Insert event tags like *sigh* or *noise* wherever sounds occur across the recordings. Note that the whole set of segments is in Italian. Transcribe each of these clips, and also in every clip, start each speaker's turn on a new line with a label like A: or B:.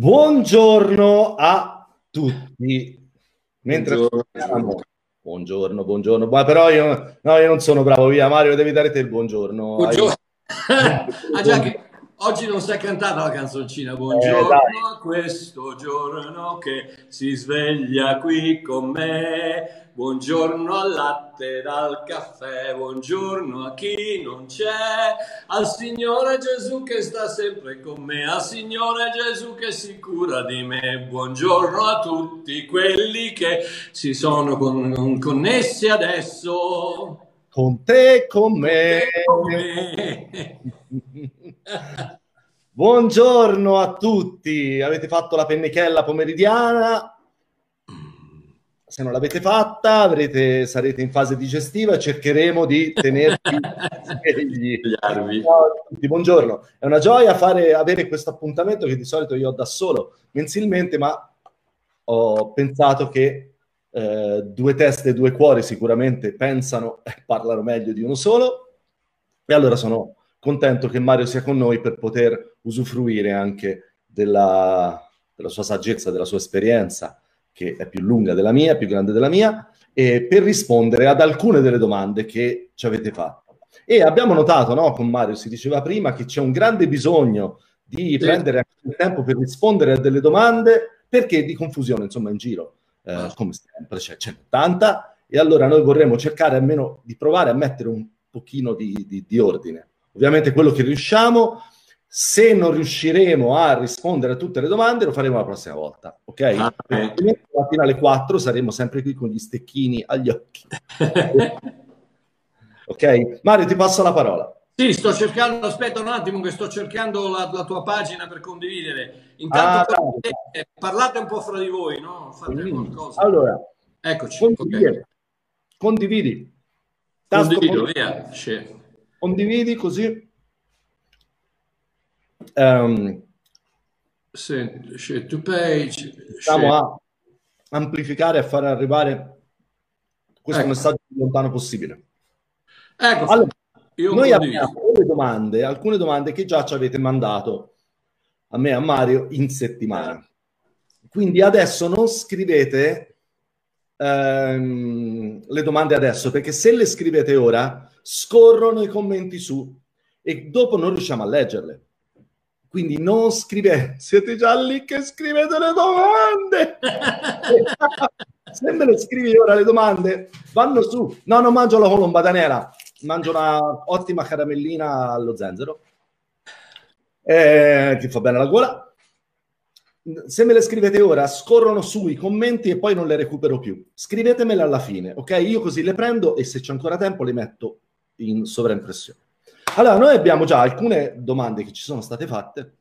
A: Buongiorno a tutti. Mentre buongiorno. buongiorno, buongiorno. Ma però io, no, io non sono bravo, via Mario, devi dare te il buongiorno.
B: Buongiorno. *laughs* ah, già che oggi non si è cantata la canzoncina. Buongiorno eh, a questo giorno che si sveglia qui con me. Buongiorno al latte dal caffè, buongiorno a chi non c'è, al Signore Gesù che sta sempre con me, al Signore Gesù che si cura di me. Buongiorno a tutti quelli che si sono con, connessi adesso.
A: Con te, con me. Con me. *laughs* *laughs* Buongiorno a tutti, avete fatto la pennichella pomeridiana, se non l'avete fatta avrete, sarete in fase digestiva. E cercheremo di tenervi *laughs* svegli. Buongiorno, è una gioia fare, avere questo appuntamento che di solito io ho da solo mensilmente, ma ho pensato che eh, due teste e due cuori sicuramente pensano e parlano meglio di uno solo. E allora sono contento che Mario sia con noi per poter usufruire anche della, della sua saggezza, della sua esperienza che è più lunga della mia, più grande della mia, e per rispondere ad alcune delle domande che ci avete fatto. E abbiamo notato, no, con Mario, si diceva prima, che c'è un grande bisogno di sì. prendere anche il tempo per rispondere a delle domande, perché di confusione, insomma, in giro, eh, come sempre, c'è, c'è tanta, e allora noi vorremmo cercare almeno di provare a mettere un pochino di, di, di ordine. Ovviamente quello che riusciamo se non riusciremo a rispondere a tutte le domande, lo faremo la prossima volta, ok? Ah, eh. Fino alle 4 saremo sempre qui con gli stecchini agli occhi. *laughs* ok? Mario, ti passo la parola.
B: Sì, sto cercando, aspetta un attimo che sto cercando la, la tua pagina per condividere. Intanto ah, parlate, parlate, un po' fra di voi, no? Fate mm. qualcosa.
A: Allora, eccoci. Condividi. Okay. Condividi.
B: Condivido, via.
A: Condividi così Um,
B: Send, share to page.
A: Riusciamo a amplificare e fare arrivare questo ecco. messaggio più lontano possibile.
B: Ecco,
A: allora, noi abbiamo delle domande, alcune domande che già ci avete mandato a me e a Mario in settimana. Quindi adesso non scrivete ehm, le domande adesso, perché se le scrivete ora, scorrono i commenti su e dopo non riusciamo a leggerle. Quindi non scrivete, siete già lì che scrivete le domande. *laughs* Se me le scrivi ora le domande, vanno su. No, non mangio la colomba nera, mangio una ottima caramellina allo zenzero, eh, che fa bene alla gola. Se me le scrivete ora, scorrono su i commenti e poi non le recupero più. Scrivetemele alla fine, ok? Io così le prendo e se c'è ancora tempo le metto in sovraimpressione. Allora, noi abbiamo già alcune domande che ci sono state fatte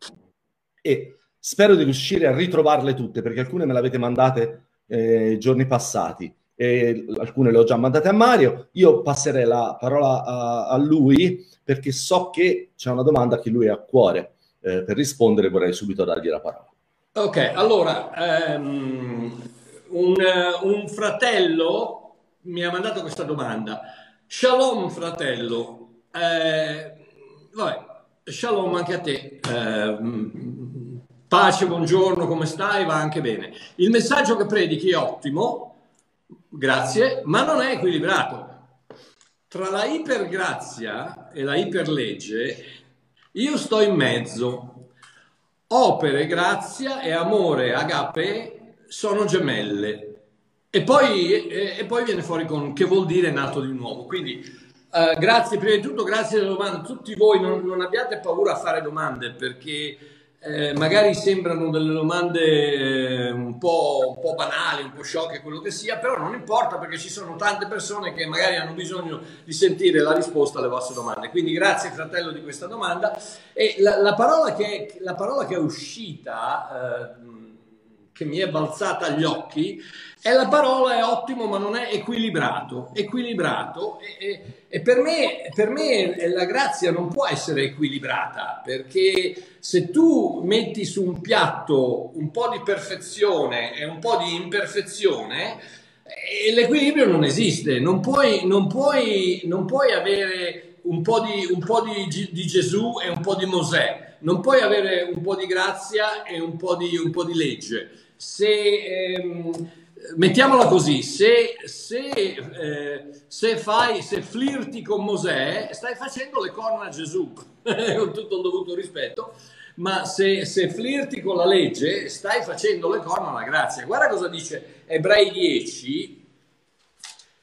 A: e spero di riuscire a ritrovarle tutte perché alcune me le avete mandate eh, giorni passati e alcune le ho già mandate a Mario. Io passerei la parola a, a lui perché so che c'è una domanda che lui ha a cuore eh, per rispondere, vorrei subito dargli la parola.
B: Ok, allora, um, un, un fratello mi ha mandato questa domanda. Shalom fratello, eh, vabbè, shalom anche a te. Eh, pace, buongiorno, come stai? Va anche bene. Il messaggio che predichi è ottimo, grazie, ma non è equilibrato. Tra la ipergrazia e la iperlegge, io sto in mezzo. Opere, grazia e amore, agape, sono gemelle. E poi, e, e poi viene fuori con che vuol dire nato di nuovo. Quindi Uh, grazie, prima di tutto grazie delle domande. Tutti voi non, non abbiate paura a fare domande perché eh, magari sembrano delle domande eh, un, po', un, po', banali, un po' sciocche, quello che sia, però non importa perché ci sono tante persone che magari hanno bisogno di sentire la risposta alle vostre domande. Quindi grazie fratello di questa domanda. E la, la, parola, che, la parola, che, è uscita, eh, che mi è balzata agli occhi, è la parola è ottimo ma non è equilibrato. Equilibrato e, e, e per, me, per me la grazia non può essere equilibrata perché se tu metti su un piatto un po' di perfezione e un po' di imperfezione, eh, l'equilibrio non esiste. Non puoi, non puoi, non puoi avere un po' di, un po di, di Gesù e un po' di Mosè non puoi avere un po' di grazia e un po' di, un po di legge. Se, ehm, mettiamola così, se, se, eh, se, fai, se flirti con Mosè, stai facendo le corna a Gesù, *laughs* con tutto il dovuto rispetto, ma se, se flirti con la legge, stai facendo le corna alla grazia. Guarda cosa dice Ebrei 10.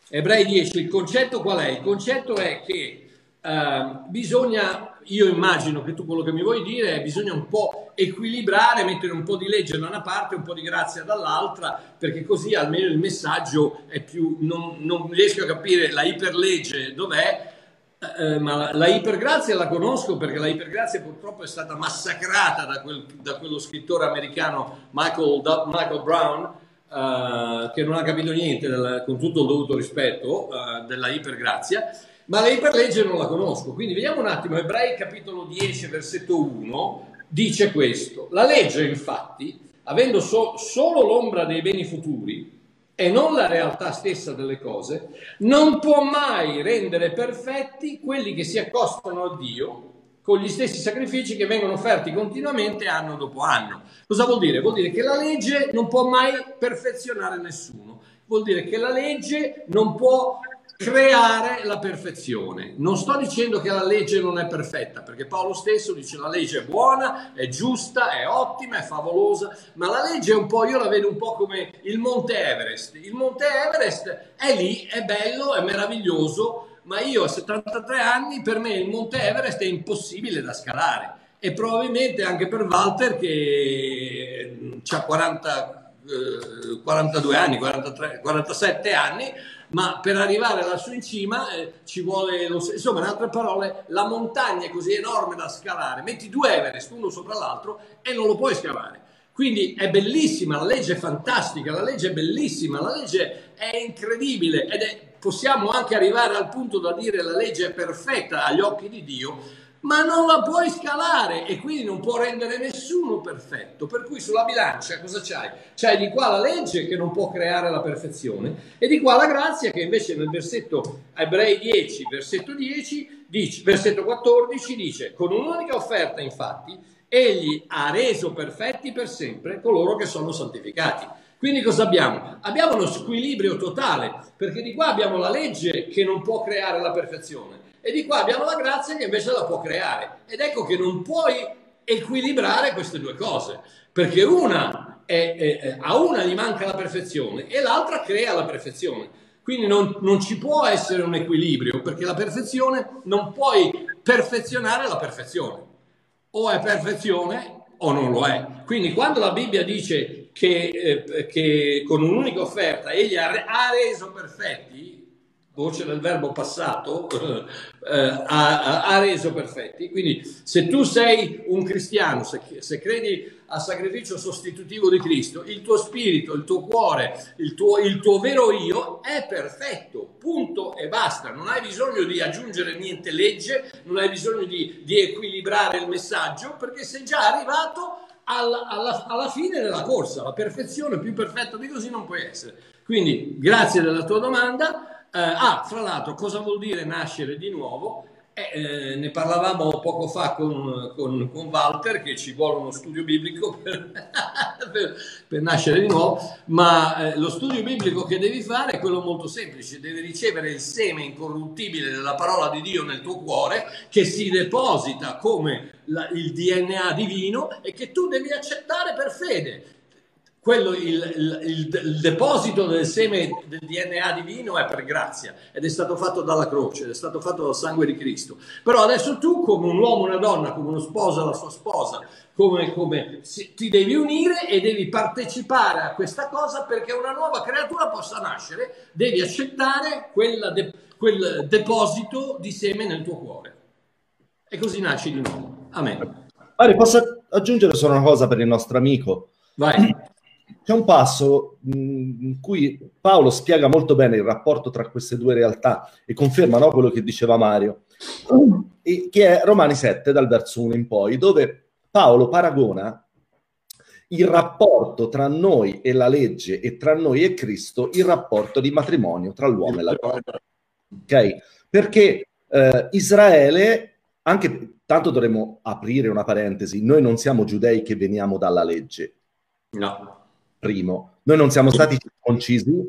B: Ebrei 10, il concetto qual è? Il concetto è che uh, bisogna, io immagino che tu quello che mi vuoi dire è bisogna un po' equilibrare, mettere un po' di legge da una parte, un po' di grazia dall'altra, perché così almeno il messaggio è più, non, non riesco a capire la iperlegge dov'è, eh, ma la, la, ipergrazia la conosco perché la ipergrazia purtroppo è stata massacrata da, quel, da quello scrittore americano Michael, Michael Brown, uh, che non ha capito niente, del, con tutto il dovuto rispetto, uh, della ipergrazia, ma la iperlegge non la conosco. Quindi vediamo un attimo, Ebrei capitolo 10, versetto 1, dice questo. La legge, infatti, avendo so, solo l'ombra dei beni futuri, e non la realtà stessa delle cose, non può mai rendere perfetti quelli che si accostano a Dio con gli stessi sacrifici che vengono offerti continuamente anno dopo anno. Cosa vuol dire? Vuol dire che la legge non può mai perfezionare nessuno, vuol dire che la legge non può creare la perfezione. Non sto dicendo che la legge non è perfetta, perché Paolo stesso dice la legge è buona, è giusta, è ottima, è favolosa, ma la legge è un po', io la vedo un po' come il Monte Everest. Il Monte Everest è lì, è bello, è meraviglioso, ma io a 73 anni per me il Monte Everest è impossibile da scalare e probabilmente anche per Walter che ha 40, eh, 42 anni, 43, 47 anni, ma per arrivare lassù in cima eh, ci vuole, lo, insomma, in altre parole, la montagna è così enorme da scalare, metti due Everest uno sopra l'altro e non lo puoi scalare. Quindi è bellissima, la legge è fantastica, la legge è bellissima, la legge è incredibile ed è, possiamo anche arrivare al punto da dire la legge è perfetta agli occhi di Dio, ma non la puoi scalare e quindi non può rendere nessuno perfetto. Per cui sulla bilancia cosa c'hai? C'hai di qua la legge che non può creare la perfezione e di qua la grazia che invece nel versetto Ebrei 10, versetto 10, dice, versetto 14 dice con un'unica offerta infatti egli ha reso perfetti per sempre coloro che sono santificati. Quindi cosa abbiamo? Abbiamo uno squilibrio totale, perché di qua abbiamo la legge che non può creare la perfezione e di qua abbiamo la grazia che invece la può creare. Ed ecco che non puoi equilibrare queste due cose, perché una è, è, a una gli manca la perfezione e l'altra crea la perfezione. Quindi non, non, ci può essere un equilibrio, perché la perfezione non puoi perfezionare la perfezione. O è perfezione o non lo è. Quindi quando la Bibbia dice che, eh, che con un'unica offerta egli ha, ha reso perfetti, voce del verbo passato, *laughs* eh, ha, ha, reso perfetti. Quindi se tu sei un cristiano, se, se, credi al sacrificio sostitutivo di Cristo, il tuo spirito, il tuo cuore, il tuo, il tuo vero io è perfetto, punto e basta. Non hai bisogno di aggiungere niente legge, non hai bisogno di, di equilibrare il messaggio, perché sei già arrivato alla, alla, alla fine della corsa. La perfezione più perfetta di così non puoi essere. Quindi grazie della tua domanda. Eh, ah, fra l'altro, cosa vuol dire nascere di nuovo? Eh, eh, ne parlavamo poco fa con, con, con, Walter che ci vuole uno studio biblico per, *laughs* per, per nascere di nuovo, ma eh, lo studio biblico che devi fare è quello molto semplice, devi ricevere il seme incorruttibile della parola di Dio nel tuo cuore che si deposita come la, il DNA divino e che tu devi accettare per fede quello, il, il, il, il, deposito del seme del DNA divino è per grazia ed è stato fatto dalla croce, è stato fatto dal sangue di Cristo. Però adesso tu, come un uomo, una donna, come uno sposo alla sua sposa, come, come ti devi unire e devi partecipare a questa cosa perché una nuova creatura possa nascere, devi accettare de, quel deposito di seme nel tuo cuore. E così nasci di nuovo. Amen.
A: Mari, posso aggiungere solo una cosa per il nostro amico?
B: Vai
A: c'è un passo in cui Paolo spiega molto bene il rapporto tra queste due realtà e conferma no, quello che diceva Mario, e, che è Romani 7 dal verso 1 in poi, dove Paolo paragona il rapporto tra noi e la legge e tra noi e Cristo, il rapporto di matrimonio tra l'uomo e la donna. Ok? Perché eh, Israele, anche tanto dovremmo aprire una parentesi, noi non siamo giudei che veniamo dalla legge.
B: No.
A: Primo, noi non siamo stati circoncisi,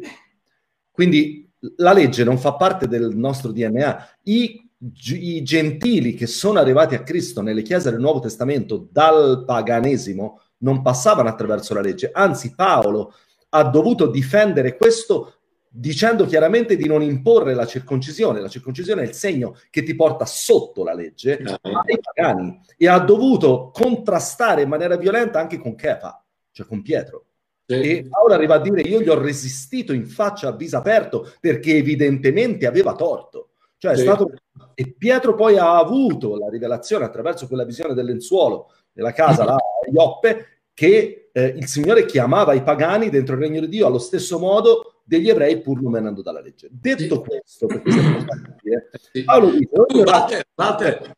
A: quindi la legge non fa parte del nostro DNA. I i gentili che sono arrivati a Cristo nelle chiese del Nuovo Testamento dal paganesimo non passavano attraverso la legge, anzi Paolo ha dovuto difendere questo dicendo chiaramente di non imporre la circoncisione. La circoncisione è il segno che ti porta sotto la legge no. ai pagani e ha dovuto contrastare in maniera violenta anche con Kefa, cioè con Pietro. Sì. E Paolo arriva a dire io gli ho resistito in faccia a viso aperto perché evidentemente aveva torto. Cioè sì. è stato... E Pietro poi ha avuto la rivelazione attraverso quella visione del lenzuolo della casa, là, a Ioppe, che eh, il Signore chiamava i pagani dentro il regno di Dio allo stesso modo degli ebrei pur non venendo dalla legge. Detto sì. questo, perché
B: capire, sì. Paolo dice... Walter, Walter,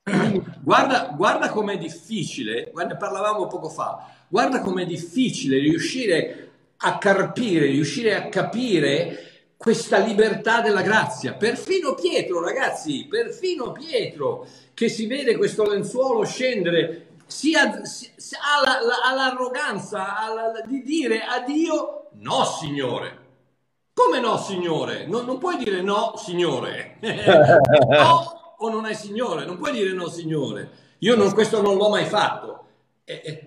B: guarda, guarda com'è difficile, ne parlavamo poco fa, guarda com'è difficile riuscire a carpire, riuscire a capire questa libertà della grazia. Perfino Pietro, ragazzi, perfino Pietro, che si vede questo lenzuolo scendere si ha, si, ha, la, la, ha l'arroganza ha di dire a Dio no, Signore. Come no, Signore? Non, non puoi dire no, Signore. *laughs* no o non è Signore, non puoi dire no, Signore. Io non, questo non l'ho mai fatto.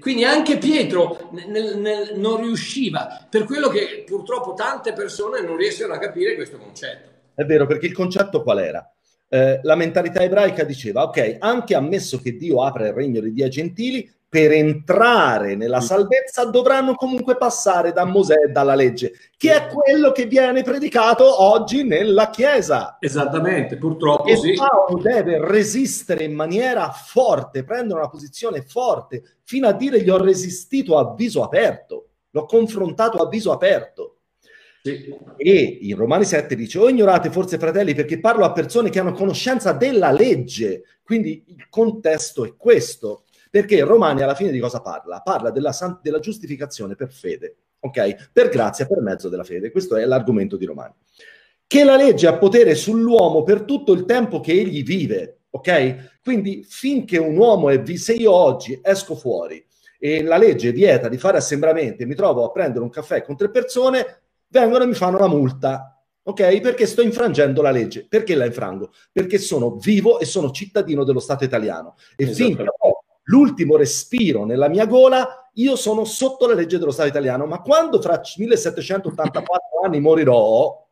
B: Quindi anche Pietro nel, nel, non riusciva, per quello che purtroppo tante persone non riescono a capire questo concetto.
A: È vero, perché il concetto qual era? Eh, la mentalità ebraica diceva, ok, anche ammesso che Dio apra il regno dei Dio gentili, per entrare nella salvezza dovranno comunque passare da Mosè e dalla legge, che è quello che viene predicato oggi nella Chiesa.
B: Esattamente, purtroppo
A: e
B: sì.
A: Paolo deve resistere in maniera forte, prendere una posizione forte, fino a dire gli ho resistito a viso aperto, l'ho confrontato a viso aperto. Sì. E in Romani 7 dice: O ignorate forse, fratelli, perché parlo a persone che hanno conoscenza della legge. Quindi il contesto è questo. Perché Romani alla fine di cosa parla? Parla della, san- della giustificazione per fede, ok? Per grazia, per mezzo della fede. Questo è l'argomento di Romani. Che la legge ha potere sull'uomo per tutto il tempo che egli vive, ok? Quindi finché un uomo è vi- se io oggi esco fuori e la legge vieta di fare assembramenti e mi trovo a prendere un caffè con tre persone, vengono e mi fanno la multa. Ok? Perché sto infrangendo la legge. Perché la infrango? Perché sono vivo e sono cittadino dello Stato italiano. E esatto. finché l'ultimo respiro nella mia gola, io sono sotto la legge dello Stato italiano. Ma quando fra 1784 anni morirò,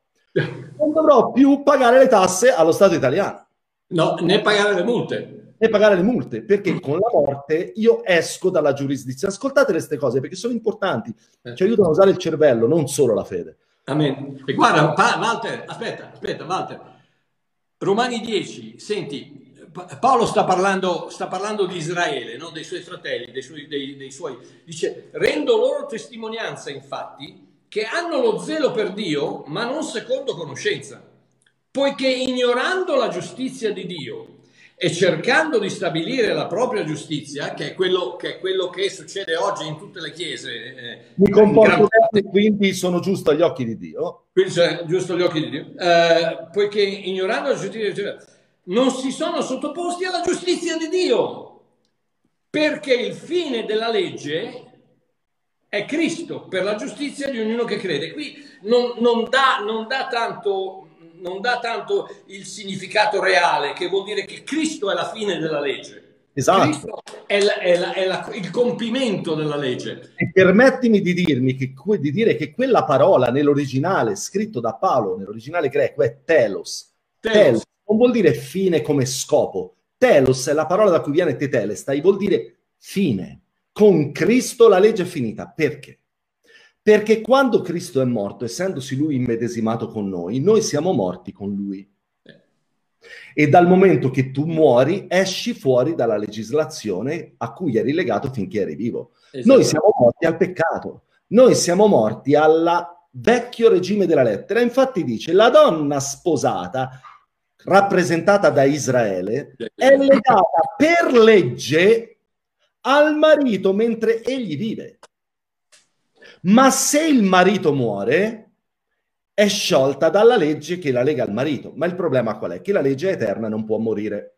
A: non dovrò più pagare le tasse allo Stato italiano.
B: No, né pagare le multe.
A: Né pagare le multe, perché con la morte io esco dalla giurisdizione. Ascoltate queste cose perché sono importanti, eh. ci aiutano a usare il cervello, non solo la fede.
B: Amen. E guarda, pa- Walter, aspetta, aspetta, Walter. Romani 10, senti, Paolo sta parlando, sta parlando di Israele, no? dei suoi fratelli, dei suoi, dei, dei suoi, dice, rendo loro testimonianza, infatti, che hanno lo zelo per Dio, ma non secondo conoscenza, poiché ignorando la giustizia di Dio e cercando di stabilire la propria giustizia, che è quello che, è quello che succede oggi in tutte le chiese.
A: Eh, Mi comporto bene, quindi sono giusto agli occhi di Dio.
B: Quindi cioè, giusto agli occhi di Dio. Eh, poiché ignorando la giustizia, non si sono sottoposti alla giustizia di Dio, perché il fine della legge è Cristo per la giustizia di ognuno che crede. Qui non, non, dà, non dà tanto non dà tanto il significato reale, che vuol dire che Cristo è la fine della legge.
A: Esatto.
B: Cristo è, la, è, la, è la, il compimento della legge.
A: E permettimi di, dirmi che, di dire che quella parola nell'originale scritto da Paolo, nell'originale greco, è telos. telos. telos non vuol dire fine come scopo. Telos è la parola da cui viene tetelestai, vuol dire fine. Con Cristo la legge è finita. Perché? Perché quando Cristo è morto, essendosi lui immedesimato con noi, noi siamo morti con lui. E dal momento che tu muori, esci fuori dalla legislazione a cui eri legato finché eri vivo. Esatto. Noi siamo morti al peccato, noi siamo morti al vecchio regime della lettera. Infatti dice, la donna sposata, rappresentata da Israele, è legata per legge al marito mentre egli vive. Ma se il marito muore, è sciolta dalla legge che la lega al marito. Ma il problema qual è? Che la legge è eterna non può morire.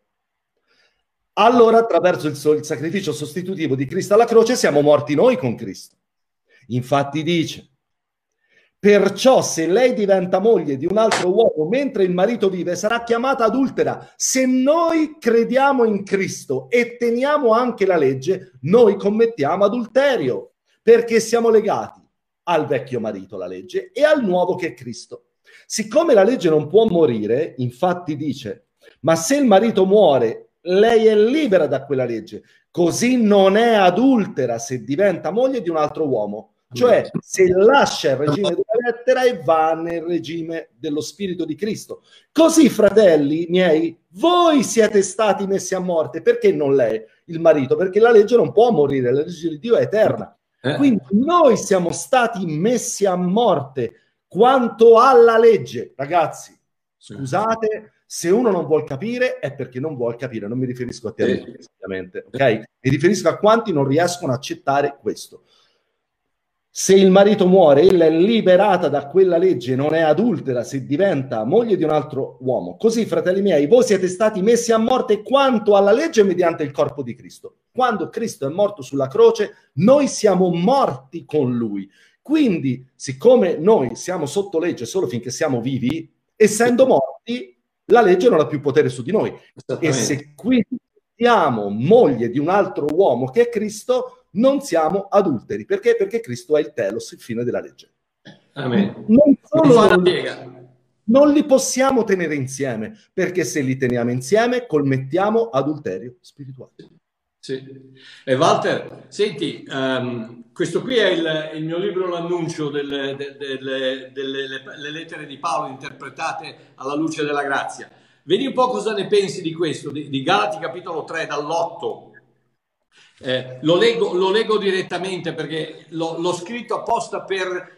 A: allora attraverso il, il sacrificio sostitutivo di Cristo alla croce siamo morti noi con Cristo. Infatti dice, Perciò se lei diventa moglie di un altro uomo mentre il marito vive, sarà chiamata adultera. Se noi crediamo in Cristo e teniamo anche la legge, noi commettiamo adulterio, perché siamo legati al vecchio marito, la legge, e al nuovo che è Cristo. Siccome la legge non può morire, infatti dice, ma se il marito muore, lei è libera da quella legge, così non è adultera se diventa moglie di un altro uomo. Cioè, se lascia il regime della lettera e va nel regime dello Spirito di Cristo. Così, fratelli miei, voi siete stati messi a morte. Perché non lei, il marito? Perché la legge non può morire, la legge di Dio è eterna. Eh. Quindi noi siamo stati messi a morte quanto alla legge. Ragazzi, scusate, se uno non vuol capire è perché non vuol capire. Non mi riferisco a te, ovviamente, ok? Mi riferisco a quanti non riescono a accettare questo. Se il marito muore, ella è liberata da quella legge, non è adultera se diventa moglie di un altro uomo. Così, fratelli miei, voi siete stati messi a morte quanto alla legge mediante il corpo di Cristo. Quando Cristo è morto sulla croce, noi siamo morti con lui. Quindi, siccome noi siamo sotto legge solo finché siamo vivi, essendo morti, la legge non ha più potere su di noi. E se quindi siamo moglie di un altro uomo che è Cristo, non siamo adulteri. Perché? Perché Cristo è il telos, il fine della legge.
B: Amen.
A: Non, solo non, li possiamo tenere insieme, perché se li teniamo insieme commettiamo adulterio spirituale.
B: Sì. E Walter, senti, um, questo qui è il, il, mio libro L'annuncio delle, delle, delle, delle lettere di Paolo interpretate alla luce della grazia. Vedi un po' cosa ne pensi di questo, di, di Galati capitolo 3 dall'8 eh, lo, leggo, lo, leggo, direttamente perché l'ho, l'ho scritto apposta per,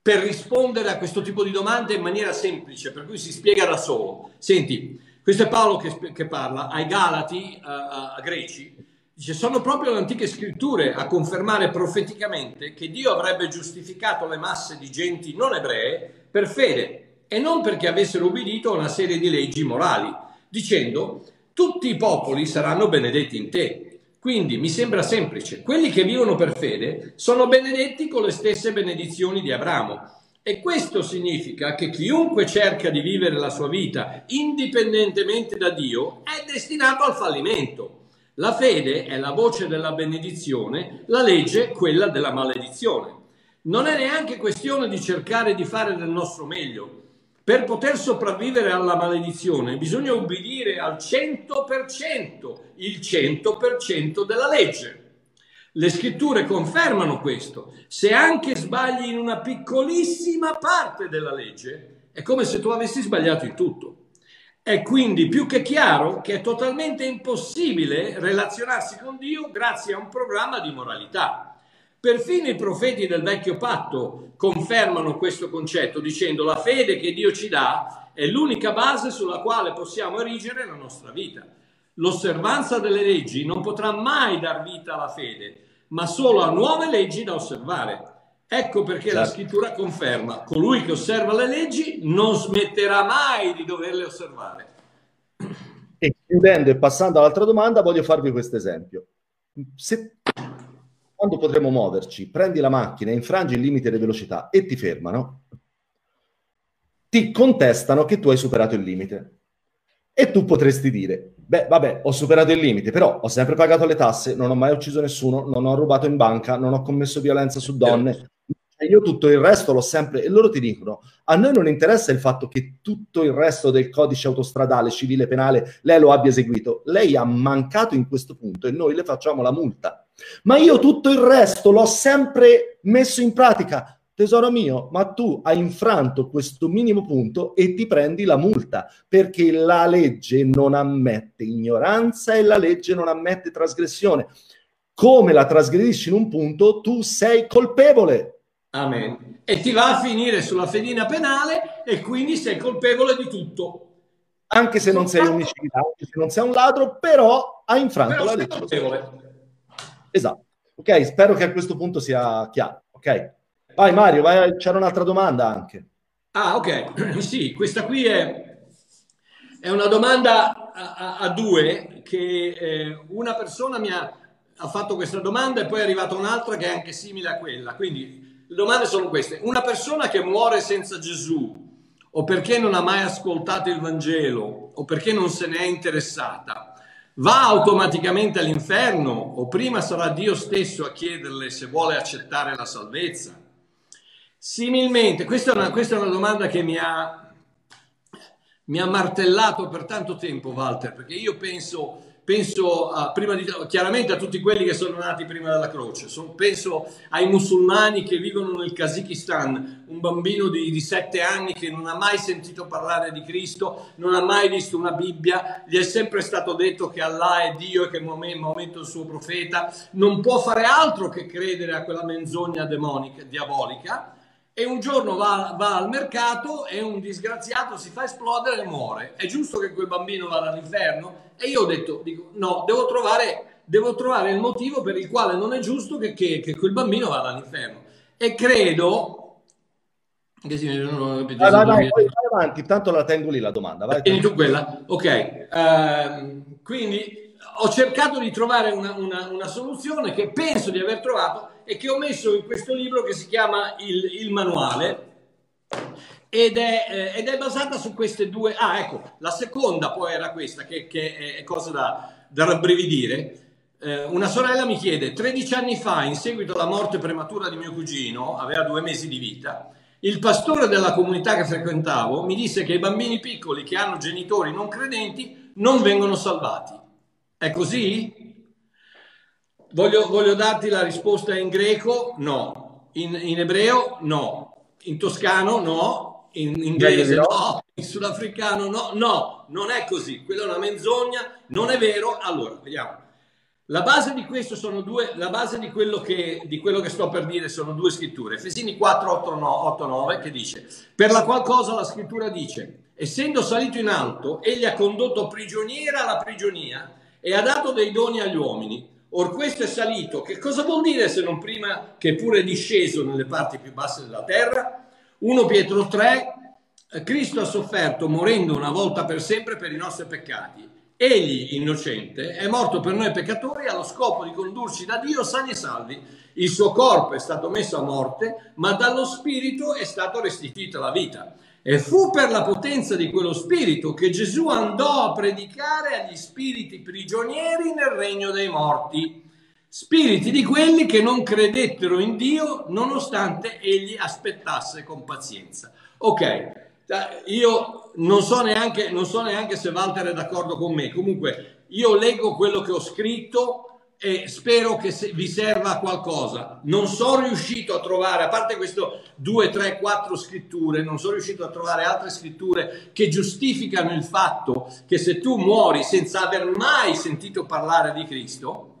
B: per, rispondere a questo tipo di domande in maniera semplice, per cui si spiega da solo. Senti, questo è Paolo che, che parla ai Galati, a, a Greci, dice sono proprio le antiche scritture a confermare profeticamente che Dio avrebbe giustificato le masse di genti non ebree per fede e non perché avessero ubbidito a una serie di leggi morali, dicendo tutti i popoli saranno benedetti in te. Quindi mi sembra semplice, quelli che vivono per fede sono benedetti con le stesse benedizioni di Abramo. E questo significa che chiunque cerca di vivere la sua vita indipendentemente da Dio è destinato al fallimento. La fede è la voce della benedizione, la legge quella della maledizione. Non è neanche questione di cercare di fare del nostro meglio, per poter sopravvivere alla maledizione bisogna ubbidire al 100%, il 100% della legge. Le scritture confermano questo. Se anche sbagli in una piccolissima parte della legge, è come se tu avessi sbagliato in tutto. È quindi più che chiaro che è totalmente impossibile relazionarsi con Dio grazie a un programma di moralità. Perfino i profeti del vecchio patto confermano questo concetto dicendo la fede che Dio ci dà è l'unica base sulla quale possiamo erigere la nostra vita. L'osservanza delle leggi non potrà mai dar vita alla fede, ma solo a nuove leggi da osservare. Ecco perché certo. la scrittura conferma, colui che osserva le leggi non smetterà mai di doverle osservare.
A: E chiudendo e passando all'altra domanda, voglio farvi questo esempio. Se quando potremo muoverci, prendi la macchina, infrangi il limite di velocità e ti fermano, ti contestano che tu hai superato il limite. E tu potresti dire, beh, vabbè, ho superato il limite, però ho sempre pagato le tasse, non ho mai ucciso nessuno, non ho rubato in banca, non ho commesso violenza su donne, io tutto il resto l'ho sempre e loro ti dicono a noi non interessa il fatto che tutto il resto del codice autostradale civile penale lei lo abbia eseguito. Lei ha mancato in questo punto e noi le facciamo la multa ma io tutto il resto l'ho sempre messo in pratica tesoro mio ma tu hai infranto questo minimo punto e ti prendi la multa perché la legge non ammette ignoranza e la legge non ammette trasgressione come la trasgredisci in un punto tu sei colpevole
B: Amen. E ti va a finire sulla fedina penale e quindi sei colpevole di tutto.
A: Anche se non sei omicida, anche se non sei un ladro, però hai infranto però la legge. Colpevole. Esatto. Ok, spero che a questo punto sia chiaro. Ok. Vai Mario, vai, c'era un'altra domanda anche.
B: Ah, ok. *clears throat* Sì, questa qui è È una domanda a, a, a due che eh, una persona mi ha, ha, fatto questa domanda e poi è arrivata un'altra che è anche simile a quella. Quindi le domande sono queste. Una persona che muore senza Gesù o perché non ha mai ascoltato il Vangelo o perché non se ne è interessata, va automaticamente all'inferno o prima sarà Dio stesso a chiederle se vuole accettare la salvezza? Similmente, questa è una, questa è una domanda che mi ha, mi ha martellato per tanto tempo, Walter, perché io penso penso a, di, chiaramente a tutti quelli che sono nati prima della croce, so, penso ai musulmani che vivono nel Kazakistan, un bambino di, di sette anni che non ha mai sentito parlare di Cristo, non ha mai visto una Bibbia, gli è sempre stato detto che Allah è Dio e che Maometto è il suo profeta, non può fare altro che credere a quella menzogna demonica, diabolica e un giorno va, va, al mercato e un disgraziato si fa esplodere e muore. È giusto che quel bambino vada all'inferno? E io ho detto, dico, no, devo trovare, devo trovare il motivo per il quale non è giusto che, che, che quel bambino vada all'inferno. E credo...
A: Che sì, non ho capito. Vai, vai, vai, avanti, tanto la tengo lì la domanda. Vai,
B: Tieni tu quella? Ok. Uh, quindi ho cercato di trovare una, una, una soluzione che penso di aver trovato e che ho messo in questo libro che si chiama Il, il Manuale ed è, eh, ed è, basata su queste due. Ah, ecco, la seconda poi era questa, che, che è cosa da, da rabbrividire. Eh, una sorella mi chiede: 13 anni fa, in seguito alla morte prematura di mio cugino, aveva due mesi di vita, il pastore della comunità che frequentavo mi disse che i bambini piccoli che hanno genitori non credenti non vengono salvati. È così? Voglio, voglio, darti la risposta in greco? No. In, in ebreo? No. In toscano? No. In inglese? No. In sudafricano? No. No, non è così. Quella è una menzogna, non è vero. Allora, vediamo. La base di questo sono due, la base di quello che, di quello che sto per dire sono due scritture. Efesini 4, 8, 8, 9 che dice, per la qual cosa la scrittura dice, essendo salito in alto, egli ha condotto prigioniera alla prigionia e ha dato dei doni agli uomini Or questo è salito, che cosa vuol dire se non prima che pure è disceso nelle parti più basse della terra? 1 Pietro 3, Cristo ha sofferto morendo una volta per sempre per i nostri peccati. Egli, innocente, è morto per noi peccatori allo scopo di condurci da Dio sani e salvi. Il suo corpo è stato messo a morte, ma dallo Spirito è stato restituito alla vita. E fu per la potenza di quello spirito che Gesù andò a predicare agli spiriti prigionieri nel regno dei morti, spiriti di quelli che non credettero in Dio nonostante egli aspettasse con pazienza. Ok, io non so neanche, non so neanche se Walter è d'accordo con me, comunque io leggo quello che ho scritto e spero che vi serva a qualcosa. Non sono riuscito a trovare, a parte queste due, tre, quattro scritture, non sono riuscito a trovare altre scritture che giustificano il fatto che se tu muori senza aver mai sentito parlare di Cristo,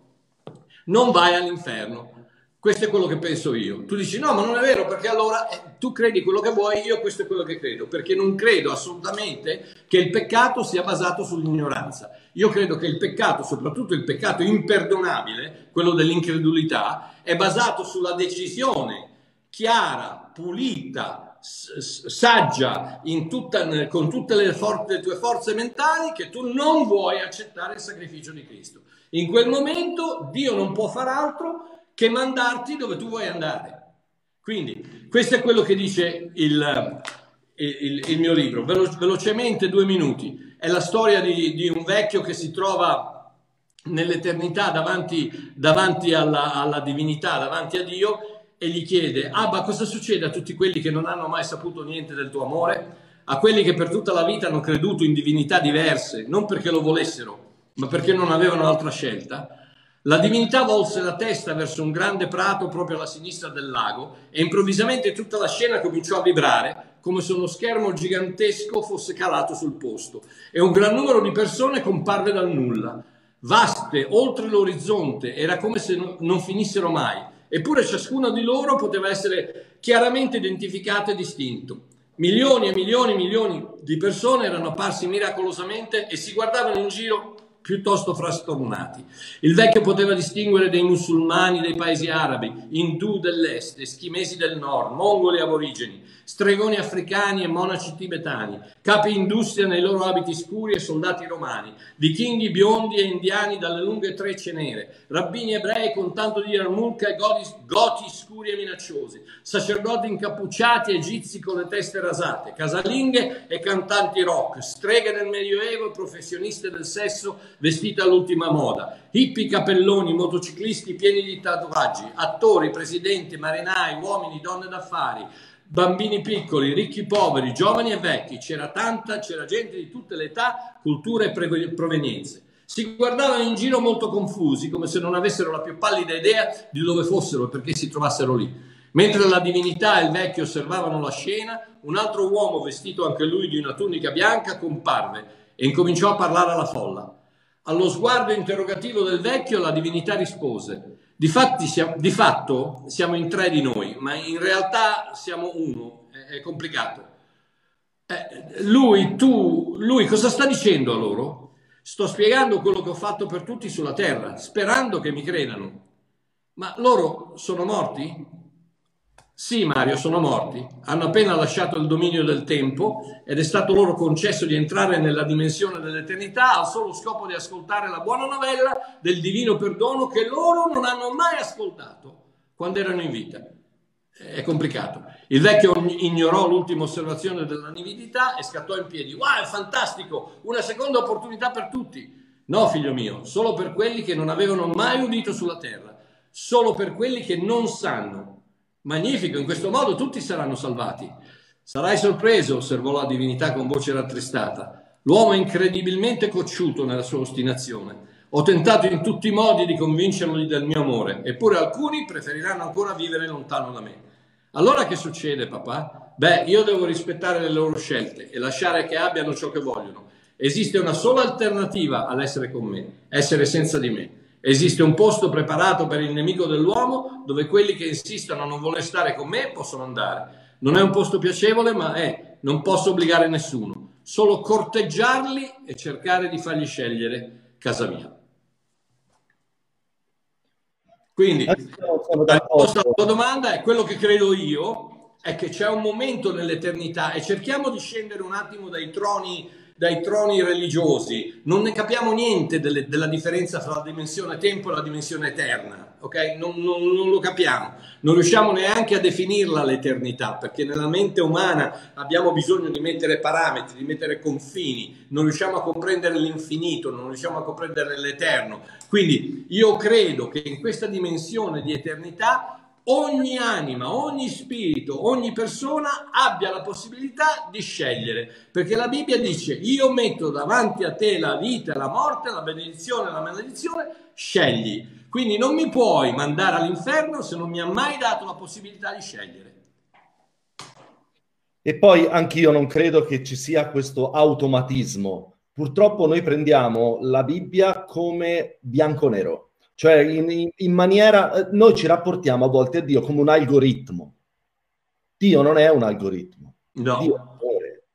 B: non vai all'inferno. Questo è quello che penso io. Tu dici no, ma non è vero perché allora eh, tu credi quello che vuoi, io questo è quello che credo, perché non credo assolutamente che il peccato sia basato sull'ignoranza. Io credo che il peccato, soprattutto il peccato imperdonabile, quello dell'incredulità, è basato sulla decisione chiara, pulita, saggia, tutta, con tutte le, for- le tue forze mentali, che tu non vuoi accettare il sacrificio di Cristo. In quel momento Dio non può far altro che mandarti dove tu vuoi andare. Quindi, questo è quello che dice il, il, il mio libro. Velo, velocemente, due minuti. È la storia di, di, un vecchio che si trova nell'eternità davanti, davanti alla, alla divinità, davanti a Dio, e gli chiede, Abba, cosa succede a tutti quelli che non hanno mai saputo niente del tuo amore? A quelli che per tutta la vita hanno creduto in divinità diverse, non perché lo volessero, ma perché non avevano altra scelta? La divinità volse la testa verso un grande prato proprio alla sinistra del lago e improvvisamente tutta la scena cominciò a vibrare come se uno schermo gigantesco fosse calato sul posto e un gran numero di persone comparve dal nulla. Vaste, oltre l'orizzonte, era come se non finissero mai, eppure ciascuno di loro poteva essere chiaramente identificato e distinto. Milioni e milioni e milioni di persone erano apparsi miracolosamente e si guardavano in giro piuttosto frastornati. Il vecchio poteva distinguere dei musulmani dei paesi arabi, indù dell'est, eschimesi del nord, mongoli aborigeni, stregoni africani e monaci tibetani, capi industria nei loro abiti scuri e soldati romani, vichinghi biondi e indiani dalle lunghe trecce nere, rabbini ebrei con tanto di yarmulka e goti, goti scuri e minacciosi, sacerdoti incappucciati egizi con le teste rasate, casalinghe e cantanti rock, streghe del medioevo e professioniste del sesso vestite all'ultima moda, hippie capelloni, motociclisti pieni di tatuaggi, attori, presidenti, marinai, uomini, donne d'affari, bambini piccoli, ricchi, poveri, giovani e vecchi, c'era tanta, c'era gente di tutte le età, culture e provenienze. Si guardavano in giro molto confusi, come se non avessero la più pallida idea di dove fossero e perché si trovassero lì. Mentre la divinità e il vecchio osservavano la scena, un altro uomo vestito anche lui di una tunica bianca comparve e incominciò a parlare alla folla. Allo sguardo interrogativo del vecchio la divinità rispose Difatti, siamo, di fatto siamo in tre di noi, ma in realtà siamo uno, è, è complicato. Eh, lui, tu, lui cosa sta dicendo a loro? Sto spiegando quello che ho fatto per tutti sulla terra, sperando che mi credano. Ma loro sono morti? Sì, Mario, sono morti. Hanno appena lasciato il dominio del tempo ed è stato loro concesso di entrare nella dimensione dell'eternità al solo scopo di ascoltare la buona novella del divino perdono che loro non hanno mai ascoltato quando erano in vita. È complicato. Il vecchio ignorò l'ultima osservazione della nividità e scattò in piedi. Wow, è fantastico! Una seconda opportunità per tutti. No, figlio mio, solo per quelli che non avevano mai udito sulla terra, solo per quelli che non sanno Magnifico, in questo modo tutti saranno salvati. Sarai sorpreso, osservò la divinità con voce rattristata. L'uomo è incredibilmente cocciuto nella sua ostinazione. Ho tentato in tutti i modi di convincerli del mio amore, eppure alcuni preferiranno ancora vivere lontano da me. Allora che succede, papà? Beh, io devo rispettare le loro scelte e lasciare che abbiano ciò che vogliono. Esiste una sola alternativa all'essere con me, essere senza di me. Esiste un posto preparato per il nemico dell'uomo dove quelli che insistono a non voler stare con me possono andare. Non è un posto piacevole, ma è, non posso obbligare nessuno, solo corteggiarli e cercare di fargli scegliere casa mia. Quindi, la risposta alla tua domanda è quello che credo io, è che c'è un momento nell'eternità e cerchiamo di scendere un attimo dai troni dai troni religiosi, non ne capiamo niente delle, della differenza fra la dimensione tempo e la dimensione eterna, ok? Non, non, non, lo capiamo, non riusciamo neanche a definirla l'eternità, perché nella mente umana abbiamo bisogno di mettere parametri, di mettere confini, non riusciamo a comprendere l'infinito, non riusciamo a comprendere l'eterno. Quindi io credo che in questa dimensione di eternità ogni anima, ogni spirito, ogni persona abbia la possibilità di scegliere, perché la Bibbia dice io metto davanti a te la vita la morte, la benedizione la maledizione, scegli. Quindi non mi puoi mandare all'inferno se non mi ha mai dato la possibilità di scegliere.
A: E poi anch'io non credo che ci sia questo automatismo. Purtroppo noi prendiamo la Bibbia come bianco-nero cioè, in, in, maniera, eh, noi ci rapportiamo a volte a Dio come un algoritmo. Dio non è un algoritmo.
B: No.
A: Dio è amore.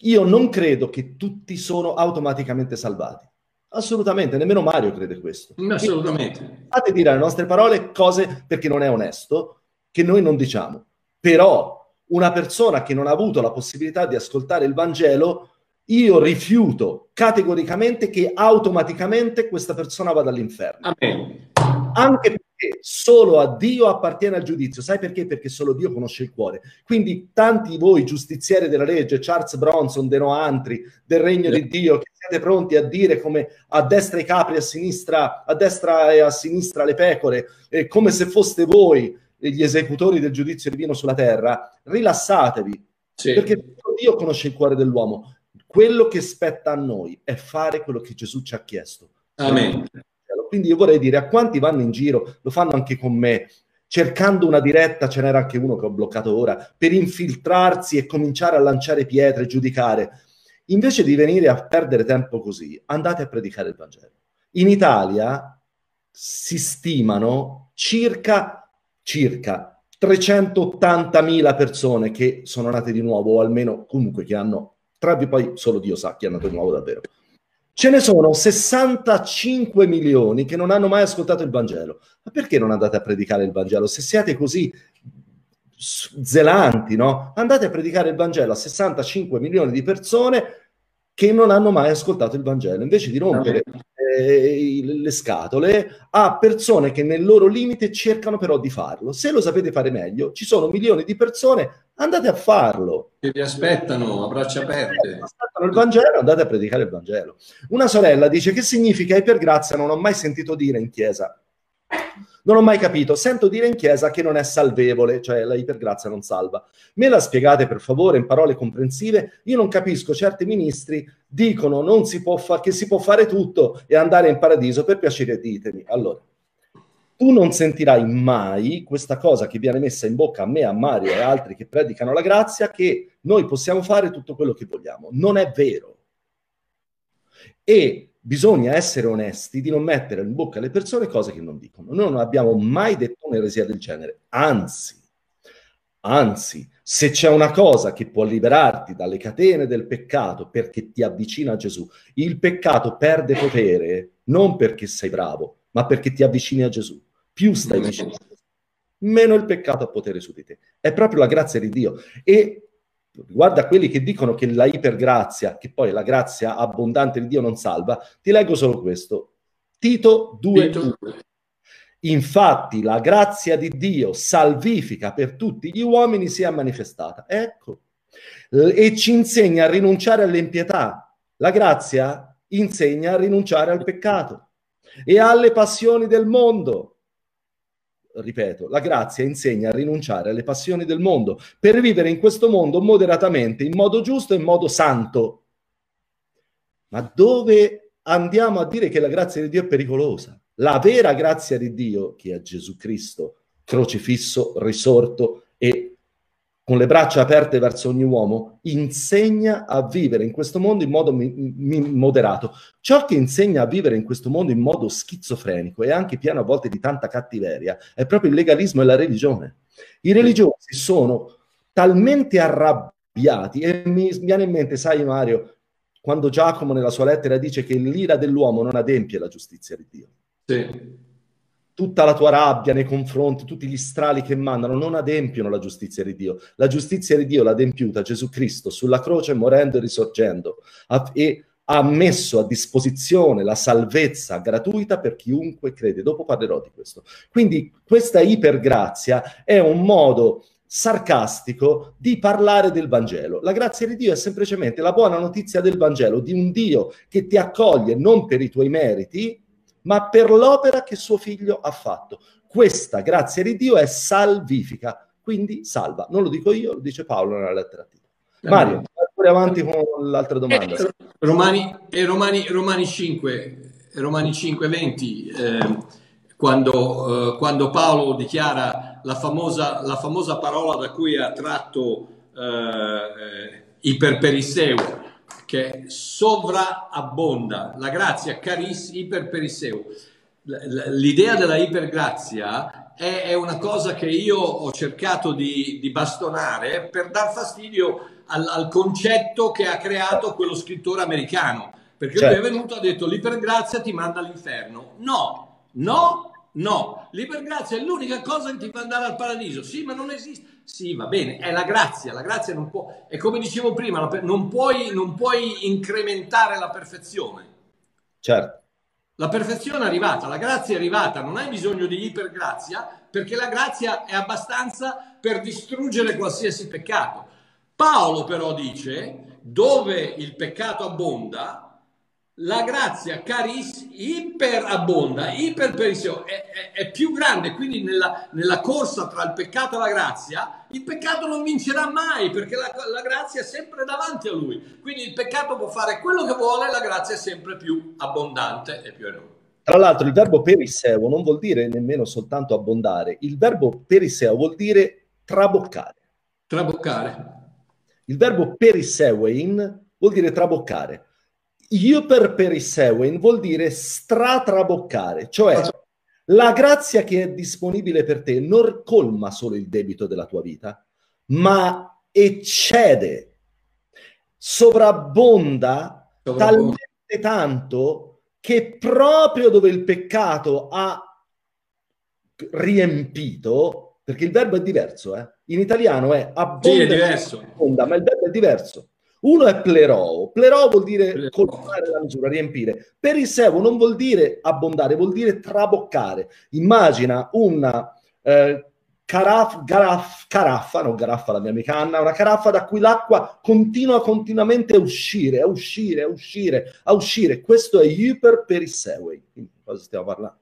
A: Io non credo che tutti sono automaticamente salvati. Assolutamente, nemmeno Mario crede questo.
B: Assolutamente.
A: Fate dire alle nostre parole cose perché non è onesto, che noi non diciamo. Però una persona che non ha avuto la possibilità di ascoltare il Vangelo io rifiuto categoricamente che automaticamente questa persona vada all'inferno.
B: Amen.
A: Anche perché solo a Dio appartiene il giudizio. Sai perché? Perché solo Dio conosce il cuore. Quindi tanti di voi giustizieri della legge, Charles Bronson, De Noantri, del regno yeah. di Dio, che siete pronti a dire come a destra i capri, a sinistra, a destra e a sinistra le pecore, eh, come se foste voi gli esecutori del giudizio divino sulla terra, rilassatevi. Sì. Perché Dio conosce il cuore dell'uomo quello che spetta a noi è fare quello che Gesù ci ha chiesto.
B: Amen.
A: Quindi io vorrei dire a quanti vanno in giro, lo fanno anche con me, cercando una diretta, ce n'era anche uno che ho bloccato ora, per infiltrarsi e cominciare a lanciare pietre, giudicare. Invece di venire a perdere tempo così, andate a predicare il Vangelo. In Italia si stimano circa, circa 380.000 persone che sono nate di nuovo, o almeno comunque che hanno tra poi solo Dio sa chi è nato di nuovo davvero. Ce ne sono 65 milioni che non hanno mai ascoltato il Vangelo. Ma perché non andate a predicare il Vangelo? Se siete così zelanti, no? Andate a predicare il Vangelo a 65 milioni di persone che non hanno mai ascoltato il Vangelo, invece di rompere eh, le scatole a persone che nel loro limite cercano però di farlo. Se lo sapete fare meglio, ci sono milioni di persone, andate a farlo.
B: Che vi aspettano a braccia aperte.
A: Aspettano il Vangelo, andate a predicare il Vangelo. Una sorella dice che significa ipergrazia, non ho mai sentito dire in chiesa. Non ho mai capito. Sento dire in chiesa che non è salvevole, cioè la ipergrazia non salva. Me la spiegate per favore in parole comprensive? Io non capisco. Certi ministri dicono non si può fa- che si può fare tutto e andare in paradiso. Per piacere, ditemi. Allora, tu non sentirai mai questa cosa che viene messa in bocca a me, a Mario e altri che predicano la grazia, che noi possiamo fare tutto quello che vogliamo. Non è vero. E bisogna essere onesti di non mettere in bocca alle persone cose che non dicono. Noi non abbiamo mai detto un'eresia del genere, anzi, anzi, se c'è una cosa che può liberarti dalle catene del peccato perché ti avvicina a Gesù, il peccato perde potere non perché sei bravo, ma perché ti avvicini a Gesù. Più stai vicino a Gesù, meno il peccato ha potere su di te. È proprio la grazia di Dio. E riguardo a quelli che dicono che la ipergrazia, che poi la grazia abbondante di Dio non salva, ti leggo solo questo. Tito 2. Infatti la grazia di Dio salvifica per tutti gli uomini si è manifestata. Ecco. E ci insegna a rinunciare all'impietà. La grazia insegna a rinunciare al peccato e alle passioni del mondo ripeto, la grazia insegna a rinunciare alle passioni del mondo per vivere in questo mondo moderatamente, in modo giusto e in modo santo. Ma dove andiamo a dire che la grazia di Dio è pericolosa? La vera grazia di Dio, che è Gesù Cristo, crocifisso, risorto e con le braccia aperte verso ogni uomo, insegna a vivere in questo mondo in modo mi- mi- moderato. Ciò che insegna a vivere in questo mondo in modo schizofrenico e anche pieno a volte di tanta cattiveria è proprio il legalismo e la religione. I religiosi sono talmente arrabbiati e mi viene in mente, sai Mario, quando Giacomo nella sua lettera dice che l'ira dell'uomo non adempie la giustizia di Dio.
B: Sì
A: tutta la tua rabbia nei confronti, tutti gli strali che mandano, non adempiono la giustizia di Dio. La giustizia di Dio l'ha adempiuta Gesù Cristo sulla croce morendo e risorgendo e ha messo a disposizione la salvezza gratuita per chiunque crede. Dopo parlerò di questo. Quindi questa ipergrazia è un modo sarcastico di parlare del Vangelo. La grazia di Dio è semplicemente la buona notizia del Vangelo, di un Dio che ti accoglie non per i tuoi meriti, ma per l'opera che suo figlio ha fatto. Questa grazia di Dio è salvifica, quindi salva. Non lo dico io, lo dice Paolo nella lettera a Tito. Mario, vai avanti con l'altra domanda.
B: Eh, Romani, eh, Romani, Romani 5, Romani 5, 20, eh, quando, eh, quando, Paolo dichiara la famosa, la famosa, parola da cui ha tratto eh, eh, iperperisseu, che sovrabbonda, la grazia caris iperperisseu. L'idea della ipergrazia è, è, una cosa che io ho cercato di, di bastonare per dar fastidio al, al, concetto che ha creato quello scrittore americano. Perché certo. lui è venuto e ha detto l'ipergrazia ti manda all'inferno. No, no, no. L'ipergrazia è l'unica cosa che ti fa andare al paradiso. Sì, ma non esiste. Sì, va bene, è la grazia, la grazia non può, e come dicevo prima, non puoi, non puoi incrementare la perfezione.
A: Certo.
B: La perfezione è arrivata, la grazia è arrivata, non hai bisogno di ipergrazia perché la grazia è abbastanza per distruggere qualsiasi peccato. Paolo però dice, dove il peccato abbonda, la grazia caris iperabbonda, iperperisseo, è, è, è, più grande, quindi nella, nella, corsa tra il peccato e la grazia, il peccato non vincerà mai perché la, la, grazia è sempre davanti a lui. Quindi il peccato può fare quello che vuole, la grazia è sempre più abbondante e più enorme.
A: Tra l'altro il verbo perisseo non vuol dire nemmeno soltanto abbondare, il verbo perisseo vuol dire traboccare.
B: Traboccare.
A: Il verbo perisseuein vuol dire traboccare. Iuper perisseuen vuol dire stratraboccare, cioè la grazia che è disponibile per te non colma solo il debito della tua vita, ma eccede, sovrabbonda, talmente tanto che proprio dove il peccato ha riempito, perché il verbo è diverso, eh? in italiano è abbonda,
B: sì, è
A: ma il verbo è diverso. Uno è plerò, plerò vuol dire colmare la misura, riempire. Per il sevo non vuol dire abbondare, vuol dire traboccare. Immagina una eh, caraf, garaf, caraffa, non garaffa la mia amica Anna, una caraffa da cui l'acqua continua continuamente a uscire, a uscire, a uscire, a uscire. Questo è Hyper Perisseway. Quindi cosa stiamo parlando?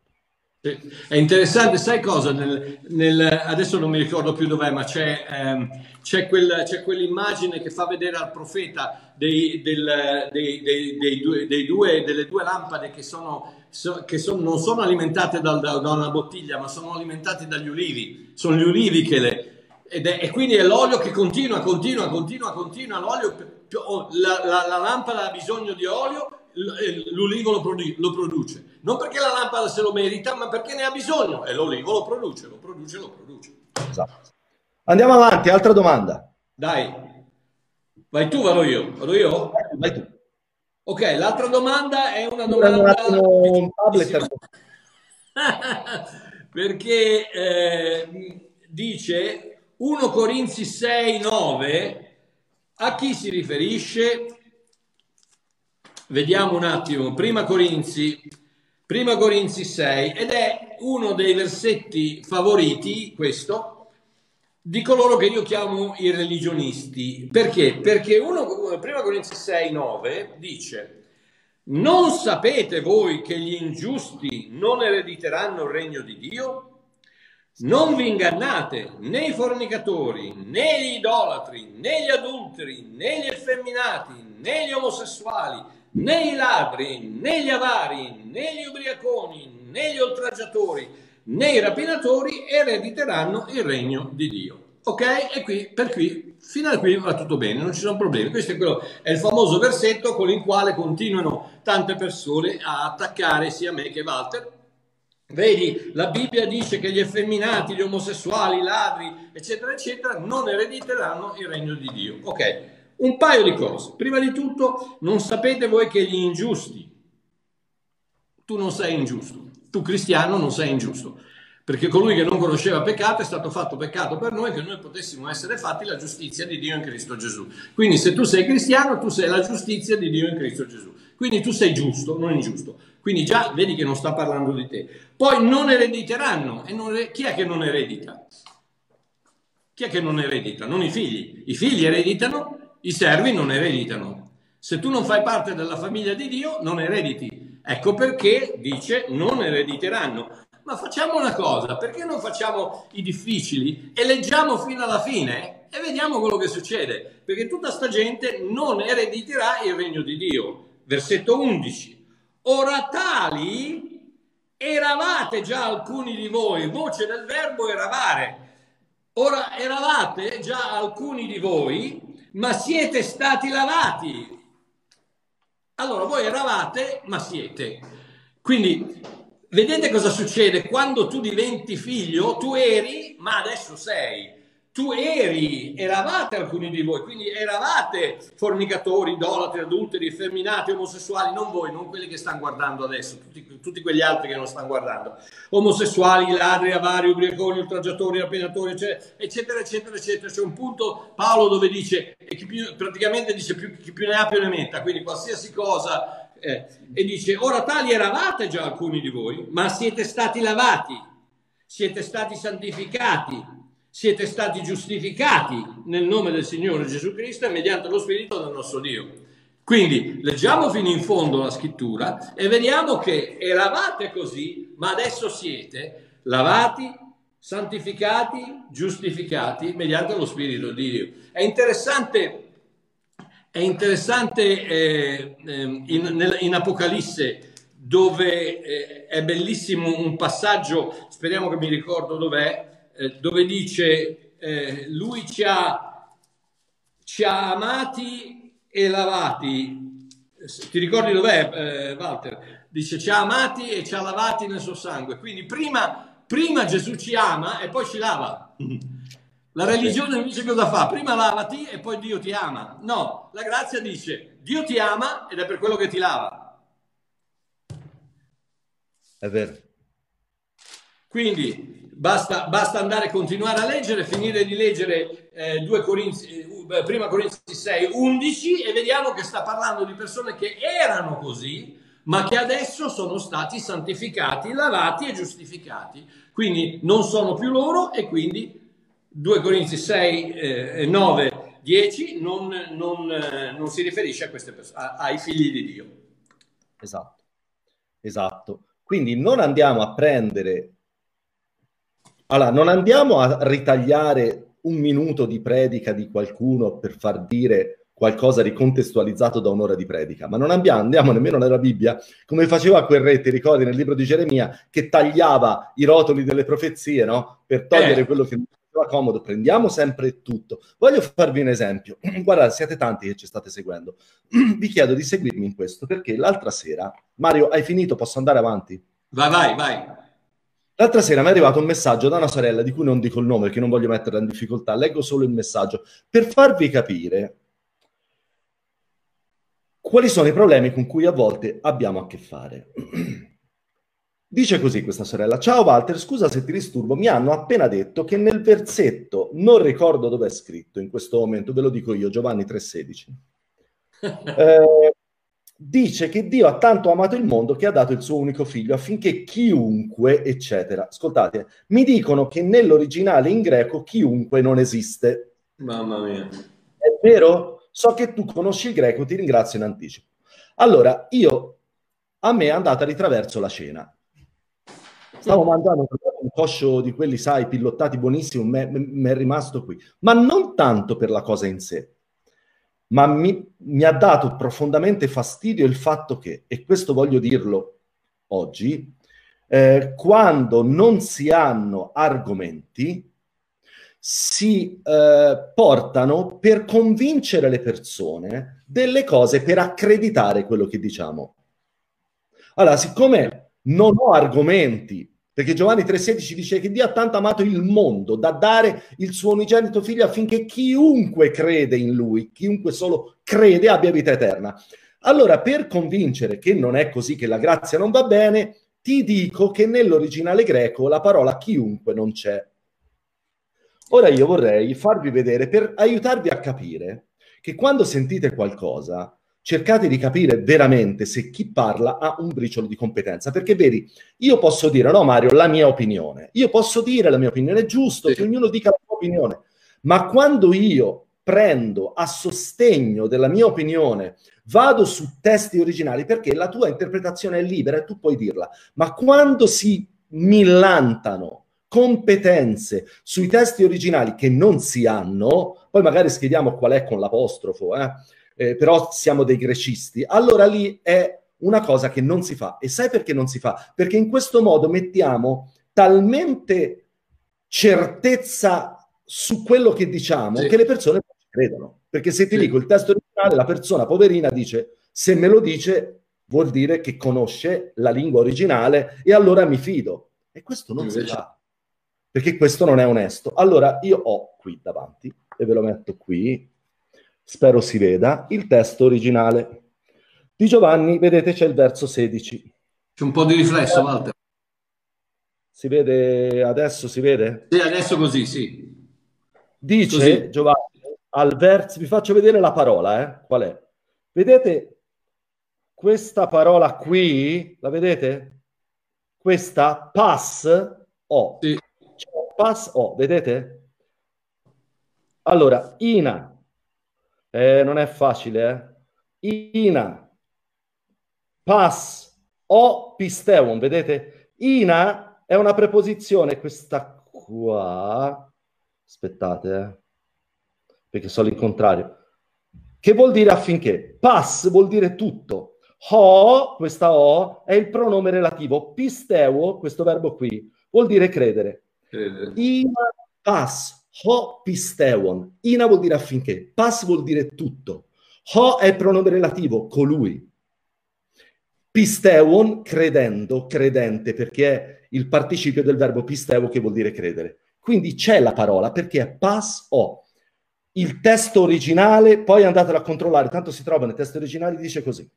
B: È interessante, sai cosa? Nel, nel, adesso non mi ricordo più dov'è, ma c'è, ehm, c'è, quel, c'è, quell'immagine che fa vedere al profeta dei, del, dei, dei, due, due, delle due lampade che, sono, so, che sono, non sono alimentate da, da, da, una bottiglia, ma sono alimentate dagli ulivi. Sono gli ulivi che le... Ed è, e quindi è l'olio che continua, continua, continua, continua. L'olio, la, la, la lampada ha bisogno di olio l'ulivo lo, produ- lo, produce. Non perché la lampada se lo merita, ma perché ne ha bisogno. E l'olivo lo produce, lo produce, lo produce.
A: Esatto. Andiamo avanti, altra domanda.
B: Dai. Vai tu, vado io. Vado io?
A: Vai tu.
B: Ok, l'altra domanda è una domanda... Un tablet. *laughs* perché eh, dice 1 Corinzi 6, 9, a chi si riferisce? Vediamo un attimo, prima Corinzi, prima Corinzi 6, ed è uno dei versetti favoriti, questo, di coloro che io chiamo i religionisti. Perché? Perché uno, prima Corinzi 6, 9 dice, non sapete voi che gli ingiusti non erediteranno il regno di Dio? Non vi ingannate, né i fornicatori, né gli idolatri, né gli adulteri, né gli effeminati, né gli omosessuali, né i ladri, né gli avari, né gli ubriaconi, né gli oltraggiatori, né i rapinatori erediteranno il regno di Dio. Ok? E qui, per qui, fino a qui va tutto bene, non ci sono problemi. Questo è, quello, è il famoso versetto con il quale continuano tante persone a attaccare sia me che Walter. Vedi, la Bibbia dice che gli effeminati, gli omosessuali, i ladri, eccetera, eccetera, non erediteranno il regno di Dio. Ok? Un paio di cose. Prima di tutto, non sapete voi che gli ingiusti, tu non sei ingiusto, tu cristiano non sei ingiusto, perché colui che non conosceva peccato è stato fatto peccato per noi che noi potessimo essere fatti la giustizia di Dio in Cristo Gesù. Quindi se tu sei cristiano, tu sei la giustizia di Dio in Cristo Gesù. Quindi tu sei giusto, non ingiusto. Quindi già vedi che non sta parlando di te. Poi non erediteranno. E non, chi è che non eredita? Chi è che non eredita? Non i figli. I figli ereditano i servi non ereditano. Se tu non fai parte della famiglia di Dio, non erediti. Ecco perché dice non erediteranno. Ma facciamo una cosa, perché non facciamo i difficili e leggiamo fino alla fine e vediamo quello che succede? Perché tutta sta gente non erediterà il regno di Dio. Versetto 11. Ora tali eravate già alcuni di voi, voce del verbo eravare. Ora eravate già alcuni di voi ma siete stati lavati. Allora, voi eravate, ma siete. Quindi, vedete cosa succede? Quando tu diventi figlio, tu eri, ma adesso sei tu eri, eravate alcuni di voi, quindi eravate fornicatori, idolatri, adulteri, effeminati, omosessuali, non voi, non quelli che stanno guardando adesso, tutti, tutti quegli altri che non stanno guardando, omosessuali, ladri, avari, ubriaconi, oltraggiatori, rapinatori, eccetera, eccetera, eccetera. C'è un punto, Paolo, dove dice, chi più, praticamente dice più, chi più ne ha più ne metta, quindi qualsiasi cosa, eh, e dice, ora tali eravate già alcuni di voi, ma siete stati lavati, siete stati santificati, siete stati giustificati nel nome del Signore Gesù Cristo e mediante lo Spirito del nostro Dio. Quindi leggiamo fino in fondo la scrittura e vediamo che eravate così, ma adesso siete lavati, santificati, giustificati mediante lo Spirito di Dio. È interessante, è interessante eh, eh, in, in, Apocalisse dove eh, è bellissimo un passaggio, speriamo che mi ricordo dov'è, eh, dove dice eh, lui ci ha, ci ha, amati e lavati. Ti ricordi dov'è, eh, Walter? Dice ci ha amati e ci ha lavati nel suo sangue. Quindi prima, prima Gesù ci ama e poi ci lava. *laughs* La religione invece cosa fa? Prima lavati e poi Dio ti ama. No, la grazia dice Dio ti ama ed è per quello che ti lava.
A: È vero.
B: Quindi basta, basta andare a continuare a leggere, finire di leggere eh, 2 Corinzi, eh, prima Corinzi 6, 11 e vediamo che sta parlando di persone che erano così, ma che adesso sono stati santificati, lavati e giustificati. Quindi non sono più loro e quindi 2 Corinzi 6, eh, 9, 10 non, non, eh, non, si riferisce a queste persone, ai figli di Dio.
A: Esatto, esatto. Quindi non andiamo a prendere, allora non andiamo a ritagliare un minuto di predica di qualcuno per far dire qualcosa di contestualizzato da un'ora di predica, ma non andiamo, andiamo nemmeno nella Bibbia, come faceva quel re, ti ricordi nel libro di Geremia, che tagliava i rotoli delle profezie, no? Per togliere eh. quello che non faceva comodo, prendiamo sempre tutto. Voglio farvi un esempio, *clears throat* guardate, siete tanti che ci state seguendo, *clears throat* vi chiedo di seguirmi in questo, perché l'altra sera, Mario, hai finito, posso andare avanti?
B: Vai, vai, vai.
A: L'altra sera mi è arrivato un messaggio da una sorella di cui non dico il nome perché non voglio metterla in difficoltà, leggo solo il messaggio, per farvi capire quali sono i problemi con cui a volte abbiamo a che fare. *clears throat* Dice così questa sorella, ciao Walter, scusa se ti disturbo, mi hanno appena detto che nel versetto, non ricordo dove è scritto in questo momento, ve lo dico io, Giovanni 3,16, *laughs* eh, dice che Dio ha tanto amato il mondo che ha dato il suo unico figlio affinché chiunque, eccetera. Ascoltate, mi dicono che nell'originale in greco chiunque non esiste.
B: Mamma mia.
A: È vero? So che tu conosci il greco, ti ringrazio in anticipo. Allora, io, a me è andata di traverso la cena. Stavo mangiando un coscio di quelli, sai, pillottati buonissimo, mi è rimasto qui. Ma non tanto per la cosa in sé, ma mi, mi ha dato profondamente fastidio il fatto che, e questo voglio dirlo oggi, eh, quando non si hanno argomenti, si eh, portano per convincere le persone delle cose, per accreditare quello che diciamo. Allora, siccome non ho argomenti, perché Giovanni 3,16 dice che Dio ha tanto amato il mondo da dare il suo unigenito figlio affinché chiunque crede in lui, chiunque solo crede, abbia vita eterna. Allora, per convincere che non è così, che la grazia non va bene, ti dico che nell'originale greco la parola chiunque non c'è. Ora io vorrei farvi vedere, per aiutarvi a capire, che quando sentite qualcosa, cercate di capire veramente se chi parla ha un briciolo di competenza. Perché vedi, io posso dire, no Mario, la mia opinione. Io posso dire la mia opinione, è giusto sì. che ognuno dica la sua opinione. Ma quando io prendo a sostegno della mia opinione, vado su testi originali, perché la tua interpretazione è libera e tu puoi dirla, ma quando si millantano competenze sui testi originali che non si hanno, poi magari scriviamo qual è con l'apostrofo, eh? Eh, però siamo dei grecisti, allora lì è una cosa che non si fa. E sai perché non si fa? Perché in questo modo mettiamo talmente certezza su quello che diciamo sì. che le persone ci credono. Perché se ti sì. dico il testo originale, la persona poverina dice se me lo dice vuol dire che conosce la lingua originale e allora mi fido. E questo non Invece... si fa perché questo non è onesto. Allora io ho qui davanti, e ve lo metto qui, spero si veda, il testo originale di Giovanni, vedete c'è il verso 16.
B: C'è un po' di riflesso, Walter.
A: Si vede adesso, si vede?
B: Sì, adesso così, sì.
A: Dice così. Giovanni, al verso, vi faccio vedere la parola, eh? qual è? Vedete questa parola qui, la vedete? Questa pass o. Sì pass O, vedete? Allora, Ina, eh, non è facile, eh? Ina, pass O pisteon, vedete? Ina è una preposizione, questa qua, aspettate, eh? perché sono il contrario, che vuol dire affinché? Pass vuol dire tutto. Ho, questa O, è il pronome relativo. Pisteo, questo verbo qui, vuol dire credere. Ina pas, ho pisteon. Ina vuol dire affinché, pas vuol dire tutto. Ho è il pronome relativo, colui. Pisteon, credendo, credente, perché è il participio del verbo pisteo che vuol dire credere. Quindi c'è la parola perché è pas o. Il testo originale, poi andatelo a controllare, tanto si trova nei testi originali, dice così.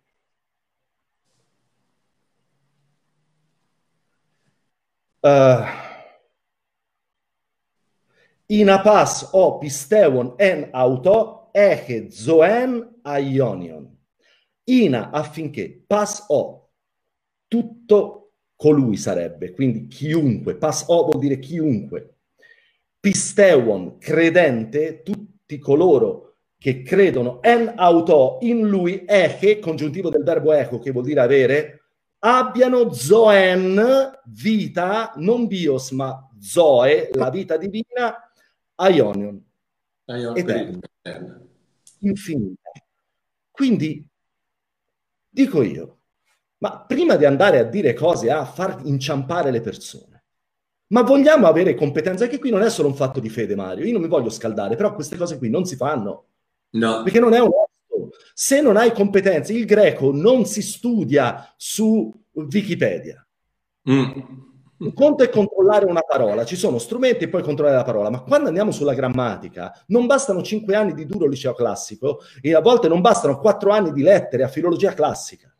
A: Uh, Inapas o pistewon en auto eche zoen aionion. Ina affinché pas o tutto colui sarebbe, quindi chiunque, pas o vuol dire chiunque. Pistewon, credente, tutti coloro che credono en auto in lui, eche, congiuntivo del verbo eco, che vuol dire avere, abbiano zoen, vita, non bios, ma zoe, la vita divina, Ionion, Ion, eterna, infinita. Quindi, dico io, ma prima di andare a dire cose, a far inciampare le persone, ma vogliamo avere competenza? Che qui non è solo un fatto di fede, Mario. Io non mi voglio scaldare, però queste cose qui non si fanno. No. Perché non è onesto. Se non hai competenze, il greco non si studia su Wikipedia. Mm. Un conto è controllare una parola, ci sono strumenti e poi controllare la parola, ma quando andiamo sulla grammatica non bastano cinque anni di duro liceo classico e a volte non bastano quattro anni di lettere a filologia classica.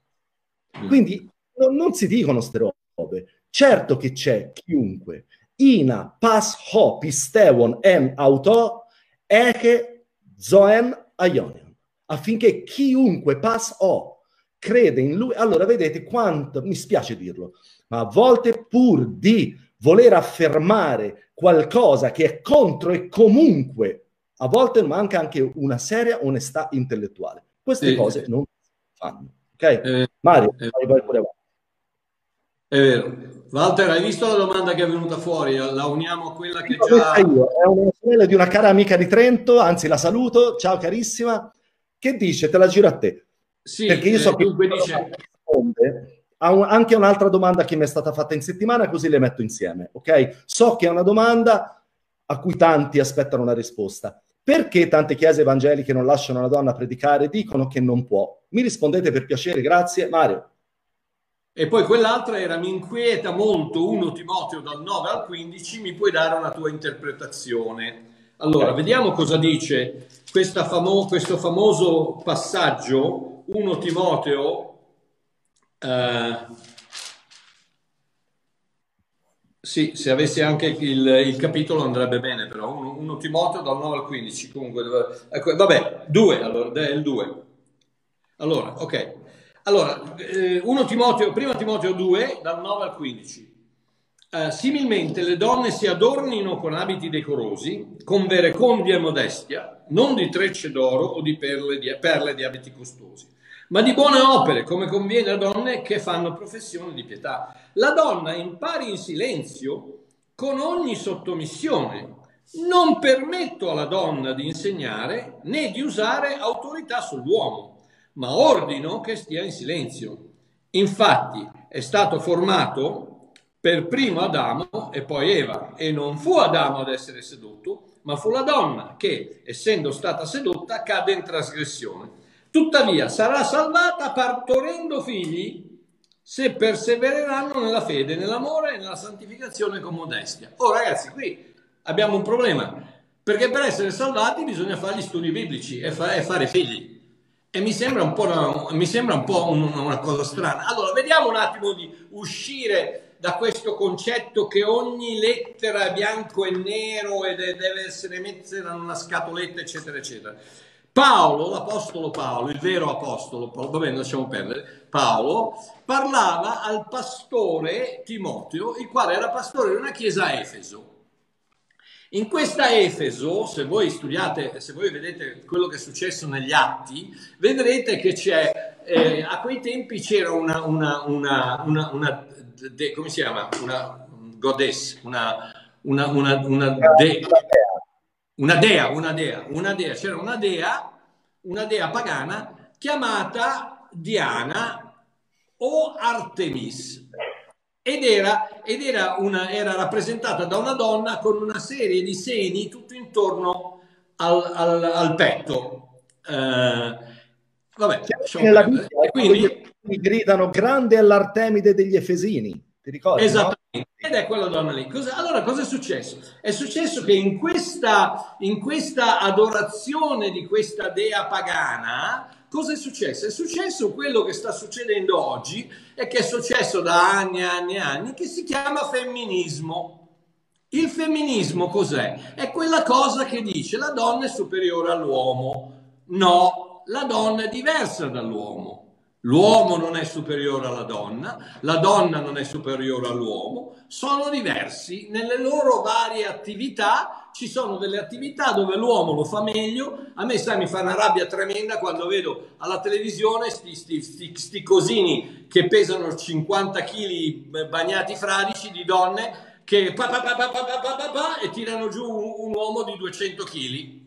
A: Mm. Quindi non, non si dicono ste robe. Certo che c'è chiunque. Ina pas ho pistewon en auto eke zoen aionion. Affinché chiunque pas ho crede in lui. Allora vedete quanto, mi spiace dirlo, ma a volte pur di voler affermare qualcosa che è contro e comunque, a volte manca anche una seria onestà intellettuale. Queste eh, cose non si fanno. Ok? Eh, Mario, eh, vai pure avanti.
B: È vero. Walter, hai visto la domanda che è venuta fuori? La uniamo a quella che già...
A: Io. È una sorella di una cara amica di Trento, anzi la saluto, ciao carissima, che dice, te la giro a te. Sì, Perché io so eh, che dice... risponde anche un'altra domanda che mi è stata fatta in settimana, così le metto insieme, ok? So che è una domanda a cui tanti aspettano una risposta. Perché tante chiese evangeliche non lasciano una donna predicare dicono che non può? Mi rispondete per piacere, grazie. Mario.
B: E poi quell'altra era mi inquieta molto 1 Timoteo dal 9 al 15, mi puoi dare una tua interpretazione? Allora, vediamo cosa dice famo- questo famoso passaggio 1 Timoteo Uh, sì, se avessi anche il, il, capitolo andrebbe bene, però uno, uno Timoteo dal 9 al 15, comunque, ecco, vabbè, due, allora, è il 2. Allora, ok. Allora, eh, 1 Timoteo, prima Timoteo 2, dal 9 al 15. Uh, similmente le donne si adornino con abiti decorosi, con verecondia e modestia, non di trecce d'oro o di perle di, perle di abiti costosi ma di buone opere, come conviene a donne che fanno professione di pietà. La donna impari in silenzio con ogni sottomissione. Non permetto alla donna di insegnare né di usare autorità sull'uomo, ma ordino che stia in silenzio. Infatti è stato formato per primo Adamo e poi Eva, e non fu Adamo ad essere sedotto, ma fu la donna che, essendo stata sedotta, cade in trasgressione. Tuttavia sarà salvata partorendo figli se persevereranno nella fede, nell'amore e nella santificazione con modestia. Oh ragazzi, qui abbiamo un problema, perché per essere salvati bisogna fare gli studi biblici e, fa- e fare figli. E mi sembra un po', una, mi sembra un po un, una cosa strana. Allora, vediamo un attimo di uscire da questo concetto che ogni lettera è bianco e nero e deve essere messa in una scatoletta, eccetera, eccetera. Paolo, l'apostolo Paolo, il vero apostolo Paolo, va bene, lasciamo perdere, Paolo, parlava al pastore Timoteo, il quale era pastore di una chiesa a Efeso. In questa Efeso, se voi studiate, se voi vedete quello che è successo negli atti, vedrete che c'è, eh, a quei tempi c'era una, una, una, una, una de, come si chiama? Una goddess, una, una, una, una de, una dea, una dea, una dea, c'era una dea, una dea pagana chiamata Diana o Artemis ed era, ed era, una, era rappresentata da una donna con una serie di seni tutto intorno al, al, al petto. Eh, vabbè,
A: nella Bibbia, quindi gridano grande all'Artemide degli Efesini. Ti ricordi?
B: Esattamente. No? Ed è quella donna lì. Cosa, allora, cosa è successo? È successo che in questa, in questa adorazione di questa dea pagana, cosa è successo? È successo quello che sta succedendo oggi e che è successo da anni e anni e anni, che si chiama femminismo. Il femminismo cos'è? È quella cosa che dice la donna è superiore all'uomo. No, la donna è diversa dall'uomo. L'uomo non è superiore alla donna, la donna non è superiore all'uomo, sono diversi nelle loro varie attività. Ci sono delle attività dove l'uomo lo fa meglio. A me, sai, mi fa una rabbia tremenda quando vedo alla televisione sti, sti, sti, sti cosini che pesano 50 kg bagnati fradici di donne che pa, pa, pa, e tirano giù un, un uomo di 200 kg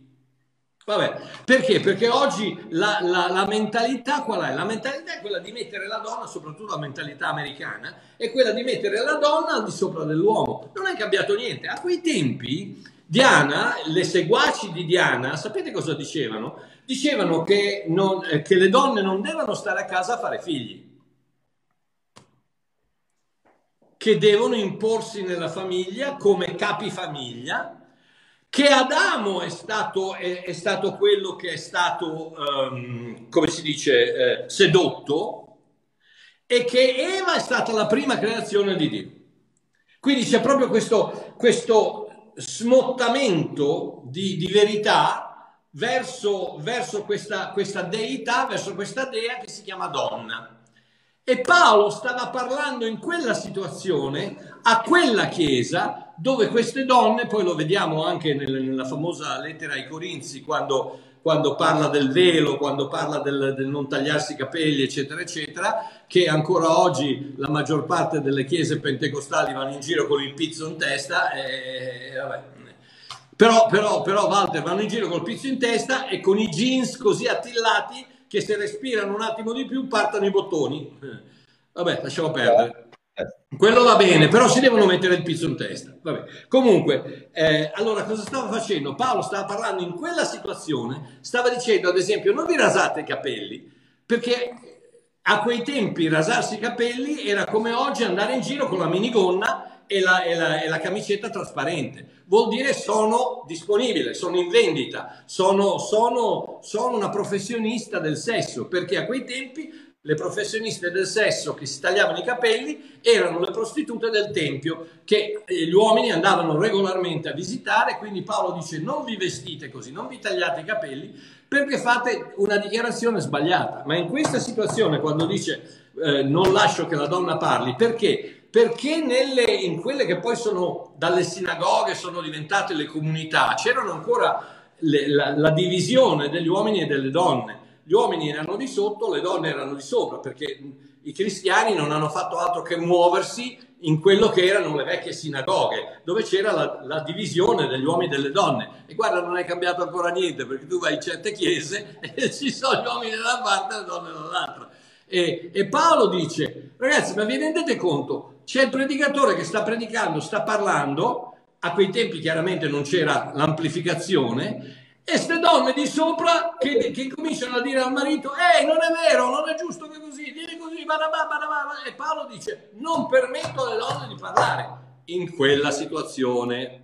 B: Vabbè, perché? Perché oggi la, la, la, mentalità qual è? La mentalità è quella di mettere la donna, soprattutto la mentalità americana, è quella di mettere la donna al di sopra dell'uomo. Non è cambiato niente. A quei tempi Diana, le seguaci di Diana, sapete cosa dicevano? Dicevano che, non, eh, che le donne non devono stare a casa a fare figli, che devono imporsi nella famiglia come capifamiglia che Adamo è stato, è, è stato quello che è stato, um, come si dice, eh, sedotto e che Eva è stata la prima creazione di Dio. Quindi c'è proprio questo, questo smottamento di, di verità verso, verso questa, questa deità, verso questa dea che si chiama donna. E Paolo stava parlando in quella situazione a quella chiesa dove queste donne, poi lo vediamo anche nella famosa lettera ai Corinzi, quando, quando parla del velo, quando parla del, del, non tagliarsi i capelli, eccetera, eccetera, che ancora oggi la maggior parte delle chiese pentecostali vanno in giro con il pizzo in testa. E, vabbè. Però, però, però, Walter, vanno in giro col pizzo in testa e con i jeans così attillati che se respirano un attimo di più partono i bottoni. Vabbè, lasciamo perdere. Quello va bene, però si devono mettere il pizzo in testa. Vabbè. Comunque, eh, allora cosa stava facendo? Paolo stava parlando in quella situazione, stava dicendo ad esempio non vi rasate i capelli, perché a quei tempi rasarsi i capelli era come oggi andare in giro con la minigonna e la, e la, e la camicetta trasparente vuol dire sono disponibile, sono in vendita, sono, sono, sono una professionista del sesso, perché a quei tempi le professioniste del sesso che si tagliavano i capelli erano le prostitute del tempio che eh, gli uomini andavano regolarmente a visitare, quindi Paolo dice non vi vestite così, non vi tagliate i capelli perché fate una dichiarazione sbagliata. Ma in questa situazione quando dice eh, non lascio che la donna parli, perché? Perché nelle, in quelle che poi sono dalle sinagoghe sono diventate le comunità, c'erano ancora le, la, la divisione degli uomini e delle donne. Gli uomini erano di sotto, le donne erano di sopra, perché i cristiani non hanno fatto altro che muoversi in quello che erano le vecchie sinagoghe, dove c'era la, la, divisione degli uomini e delle donne. E guarda, non è cambiato ancora niente, perché tu vai in certe chiese *laughs* e ci sono gli uomini da una parte e le donne dall'altra. E, e Paolo dice, ragazzi, ma vi rendete conto? C'è il predicatore che sta predicando, sta parlando, a quei tempi chiaramente non c'era l'amplificazione, e queste donne di sopra che, che, cominciano a dire al marito, ehi, non è vero, non è giusto che così, vieni così, barabà, barabà. e Paolo dice, non permetto alle donne di parlare in quella situazione.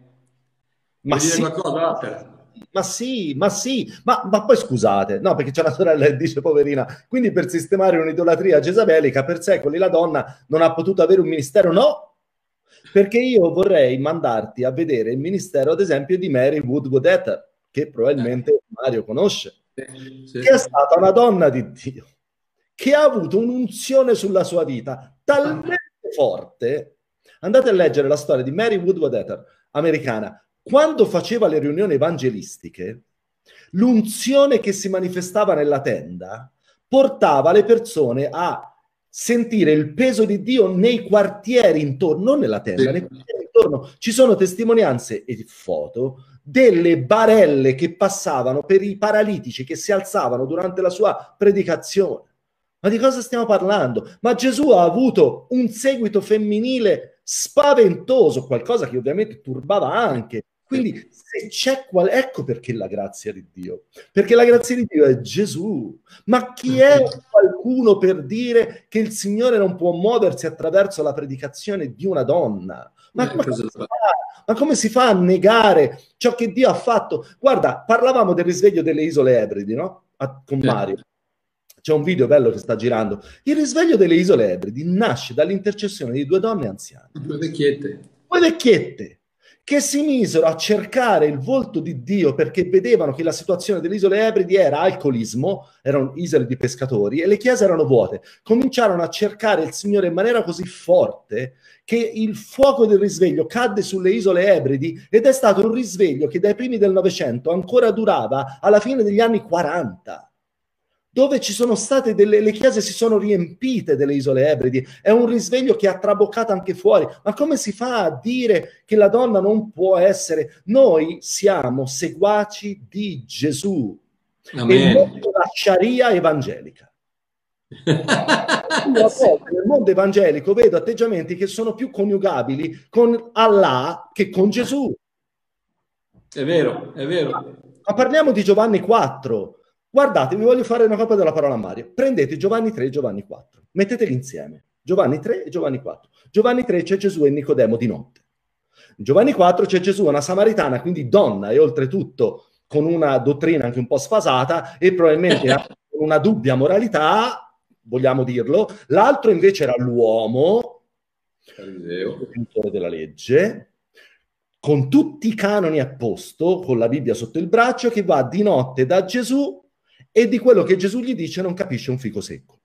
A: Ma Vuoi sì. dire qualcosa? Ma sì, ma sì, ma, ma, poi scusate, no, perché c'è una sorella che dice poverina, quindi per sistemare un'idolatria gesabelica per secoli la donna non ha potuto avere un ministero, no, perché io vorrei mandarti a vedere il ministero, ad esempio, di Mary Ether, che probabilmente eh. Mario conosce, sì. che è stata una donna di Dio, che ha avuto un'unzione sulla sua vita talmente forte. Andate a leggere la storia di Mary Woodward Ether, americana, quando faceva le riunioni evangelistiche, l'unzione che si manifestava nella tenda portava le persone a sentire il peso di Dio nei quartieri intorno, non nella tenda, nei quartieri intorno. Ci sono testimonianze e foto delle barelle che passavano per i paralitici che si alzavano durante la sua predicazione. Ma di cosa stiamo parlando? Ma Gesù ha avuto un seguito femminile spaventoso, qualcosa che ovviamente turbava anche quindi se c'è qual... ecco perché la grazia di Dio, perché la grazia di Dio è Gesù. Ma chi è qualcuno per dire che il Signore non può muoversi attraverso la predicazione di una donna? Ma come, si fa? Ma come si fa a negare ciò che Dio ha fatto? Guarda, parlavamo del risveglio delle isole Ebridi, no? A, con Mario. c'è un video bello che sta girando. Il risveglio delle isole Ebridi nasce dall'intercessione di due donne anziane.
B: Due vecchiette.
A: Due vecchiette che si misero a cercare il volto di Dio perché vedevano che la situazione delle isole Ebridi era alcolismo, erano isole di pescatori e le chiese erano vuote. Cominciarono a cercare il Signore in maniera così forte che il fuoco del risveglio cadde sulle isole Ebridi ed è stato un risveglio che dai primi del Novecento ancora durava alla fine degli anni 40 dove ci sono state delle le chiese si sono riempite delle isole Ebridi, è un risveglio che ha traboccato anche fuori. Ma come si fa a dire che la donna non può essere? Noi siamo seguaci di Gesù Amen. e non della Sharia evangelica. *laughs* nel mondo evangelico vedo atteggiamenti che sono più coniugabili con Allah che con Gesù.
B: È vero, è vero.
A: Ma parliamo di Giovanni 4. Guardate, vi voglio fare una copia della parola Mario. Prendete Giovanni 3 e Giovanni 4, metteteli insieme. Giovanni 3 e Giovanni 4. Giovanni 3 c'è Gesù e Nicodemo di notte. In Giovanni 4 c'è Gesù, una samaritana, quindi donna e oltretutto con una dottrina anche un po' sfasata e probabilmente *laughs* con una dubbia moralità, vogliamo dirlo. L'altro invece era l'uomo, il pintore della legge, con tutti i canoni a posto, con la Bibbia sotto il braccio, che va di notte da Gesù e di quello che Gesù gli dice non capisce un fico secco.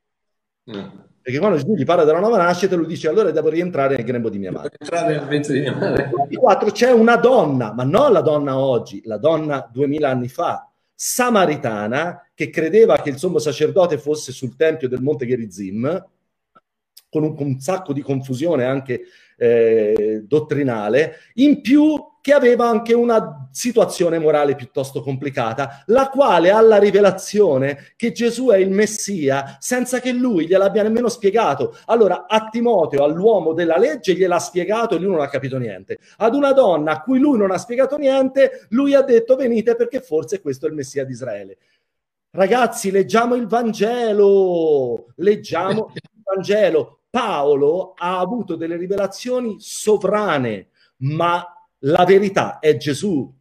A: Mm. Perché quando Gesù gli parla della nuova nascita, lui dice allora devo rientrare nel grembo di mia madre. Entrare nel ventre di mia madre. 4 c'è una donna, ma non la donna oggi, la donna duemila anni fa, samaritana, che credeva che il sommo sacerdote fosse sul tempio del Monte Gerizim, con un, un sacco di confusione anche eh, dottrinale, in più che aveva anche una situazione morale piuttosto complicata, la quale ha la rivelazione che Gesù è il Messia senza che lui gliel'abbia nemmeno spiegato. Allora a Timoteo, all'uomo della legge, gliel'ha spiegato e lui non ha capito niente. Ad una donna a cui lui non ha spiegato niente, lui ha detto venite perché forse questo è il Messia di Israele. Ragazzi, leggiamo il Vangelo, leggiamo il Vangelo. Paolo ha avuto delle rivelazioni sovrane, ma la verità è Gesù.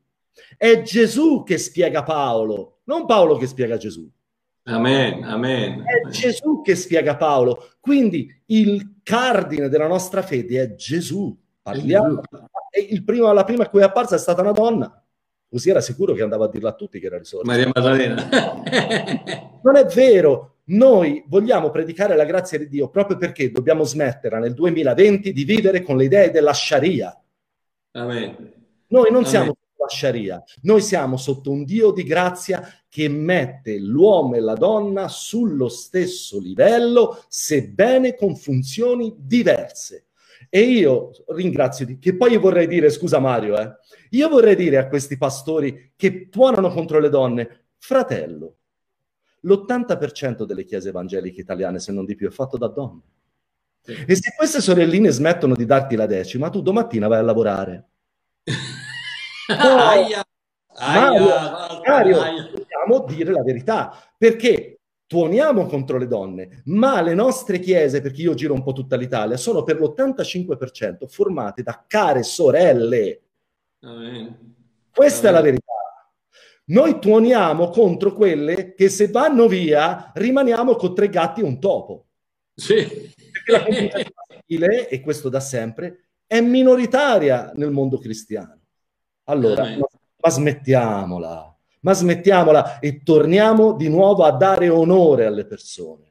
A: È Gesù che spiega Paolo, non Paolo che spiega Gesù.
B: Amen, amen.
A: È Gesù che spiega Paolo. Quindi il cardine della nostra fede è Gesù. Parliamo. Il primo, la prima a cui è apparsa è stata una donna. Così era sicuro che andava a dirla a tutti che era risorsa.
B: Maria Maddalena. *laughs*
A: non è vero. Noi vogliamo predicare la grazia di Dio proprio perché dobbiamo smettere nel 2020 di vivere con le idee della Sharia
B: Amen.
A: Noi non Amen. siamo la Sharia, noi siamo sotto un Dio di grazia che mette l'uomo e la donna sullo stesso livello, sebbene con funzioni diverse. E io ringrazio di che poi io vorrei dire, scusa Mario, eh, io vorrei dire a questi pastori che tuonano contro le donne, fratello, l'80% delle chiese evangeliche italiane, se non di più, è fatto da donne. E se queste sorelline smettono di darti la decima, tu domattina vai a lavorare. *laughs* oh, aia, Mario, aia, Mario aia. dobbiamo dire la verità, perché tuoniamo contro le donne, ma le nostre chiese, perché io giro un po' tutta l'Italia, sono per l'85% formate da care sorelle. Amen. Questa Amen. è la verità. Noi tuoniamo contro quelle che se vanno via rimaniamo con tre gatti e un topo.
B: Sì
A: perché la comunità maschile, e questo da sempre, è minoritaria nel mondo cristiano. Allora, ma, ma smettiamola, ma smettiamola e torniamo di nuovo a dare onore alle persone.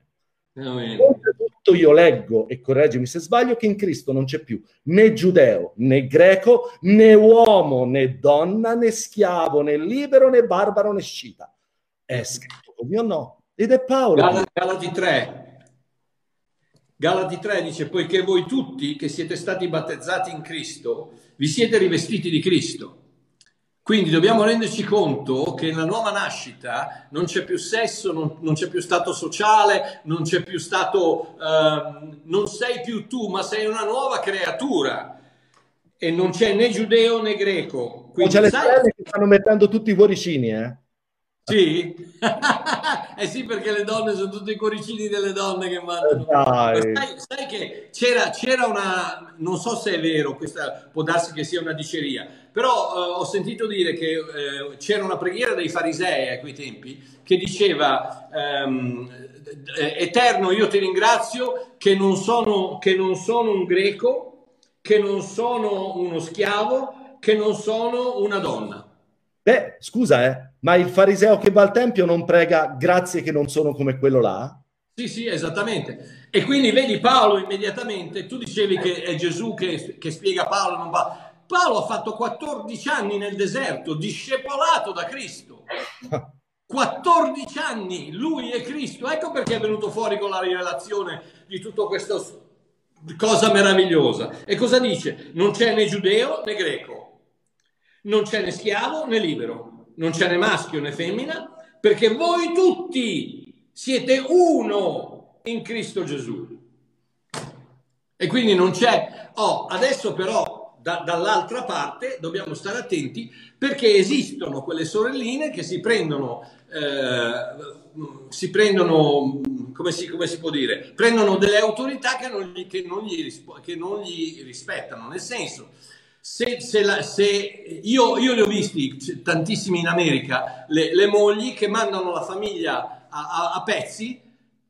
A: Oltretutto io leggo, e correggimi se sbaglio, che in Cristo non c'è più né giudeo né greco, né uomo né donna, né schiavo né libero né barbaro né scita. È scritto così o no? Ed è Paolo.
B: Galati 3, Galati 3 dice, poiché voi tutti che siete stati battezzati in Cristo, vi siete rivestiti di Cristo. Quindi dobbiamo renderci conto che nella nuova nascita non c'è più sesso, non, non c'è più stato sociale, non c'è più stato, uh, non sei più tu, ma sei una nuova creatura. E non c'è né giudeo né greco.
A: Quindi, c'è le sai... che stanno mettendo tutti i cuoricini, eh?
B: Sì? *laughs* eh sì, perché le donne sono tutti i cuoricini delle donne che mandano. Sai, sai, che c'era, c'era, una, non so se è vero, questa può darsi che sia una diceria, però eh, ho sentito dire che eh, c'era una preghiera dei farisei a quei tempi che diceva ehm, Eterno, io ti ringrazio che non, sono, che non sono un greco, che non sono uno schiavo, che non sono una donna.
A: Beh, scusa, eh, ma il fariseo che va al tempio non prega grazie che non sono come quello là?
B: Sì, sì, esattamente. E quindi vedi Paolo immediatamente, tu dicevi che è Gesù che, che spiega Paolo, non va. Paolo ha fatto 14 anni nel deserto, discepolato da Cristo. 14 anni, lui è Cristo. Ecco perché è venuto fuori con la rivelazione di tutto questo cosa meravigliosa. E cosa dice? Non c'è né giudeo né greco, non c'è né schiavo né libero non c'è né maschio né femmina, perché voi tutti siete uno in Cristo Gesù. E quindi non c'è... Oh, adesso però da, dall'altra parte dobbiamo stare attenti perché esistono quelle sorelline che si prendono, eh, si prendono come, si, come si, può dire, prendono delle autorità che non gli, che non gli, che non gli rispettano, nel senso se, se, la, se io, io, li ho visti tantissimi in America, le, le mogli che mandano la famiglia a, a, a, pezzi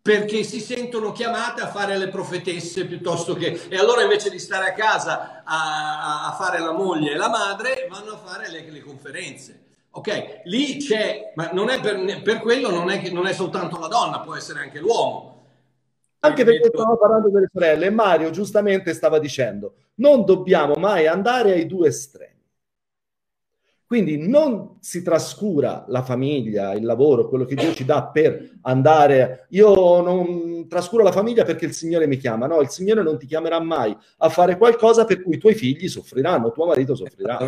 B: perché si sentono chiamate a fare le profetesse piuttosto che... E allora invece di stare a casa a, a fare la moglie e la madre, vanno a fare le, le conferenze. Ok, lì c'è, ma non è per, per quello, non è, che, non è soltanto la donna, può essere anche l'uomo
A: anche perché stavamo parlando delle sorelle e Mario giustamente stava dicendo non dobbiamo mai andare ai due estremi. Quindi non si trascura la famiglia, il lavoro, quello che Dio ci dà per andare. Io non trascuro la famiglia perché il Signore mi chiama. No, il Signore non ti chiamerà mai a fare qualcosa per cui i tuoi figli soffriranno, tuo marito soffrirà.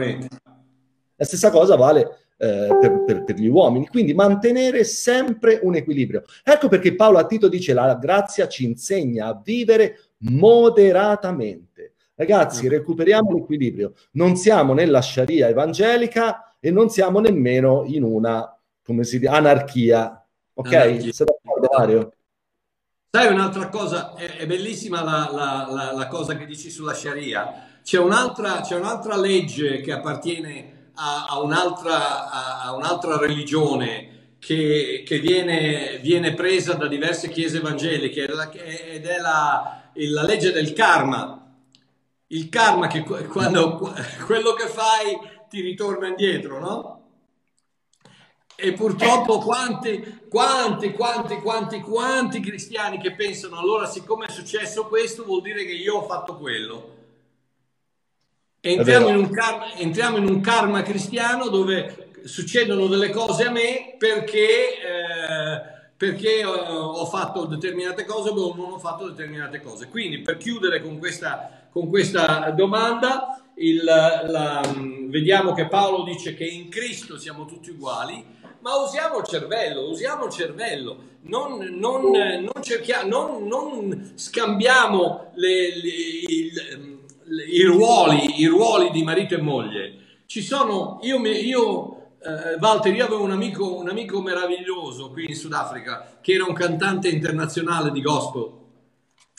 A: La stessa cosa vale eh, per, per, per, gli uomini. Quindi mantenere sempre un equilibrio. Ecco perché Paolo a Tito dice la grazia ci insegna a vivere moderatamente. Ragazzi, recuperiamo l'equilibrio. Non siamo nella sciaria evangelica e non siamo nemmeno in una, come si dice, anarchia. Ok? Anarchia. Sei d'accordo, Mario?
B: Sai un'altra cosa, è, è bellissima la, la, la, la, cosa che dici sulla Sharia. C'è un'altra, c'è un'altra legge che appartiene a, a, un'altra, a, a un'altra, religione che, che viene, viene, presa da diverse chiese evangeliche ed è la, la legge del karma. Il karma che quando *laughs* quello che fai ti ritorna indietro, no? E purtroppo quanti, quanti, quanti, quanti, quanti cristiani che pensano allora siccome è successo questo vuol dire che io ho fatto quello. Entriamo in, karma, entriamo in, un karma, cristiano dove succedono delle cose a me perché, eh, perché ho fatto determinate cose o non ho fatto determinate cose. Quindi per chiudere con questa, con questa domanda, il, la, vediamo che Paolo dice che in Cristo siamo tutti uguali, ma usiamo il cervello, usiamo il cervello, non, non, non, cerchiamo, non, non scambiamo le, le, il, i ruoli, i ruoli di marito e moglie. Ci sono, io, io eh, Walter, io avevo un amico, un amico meraviglioso qui in Sudafrica che era un cantante internazionale di gospel.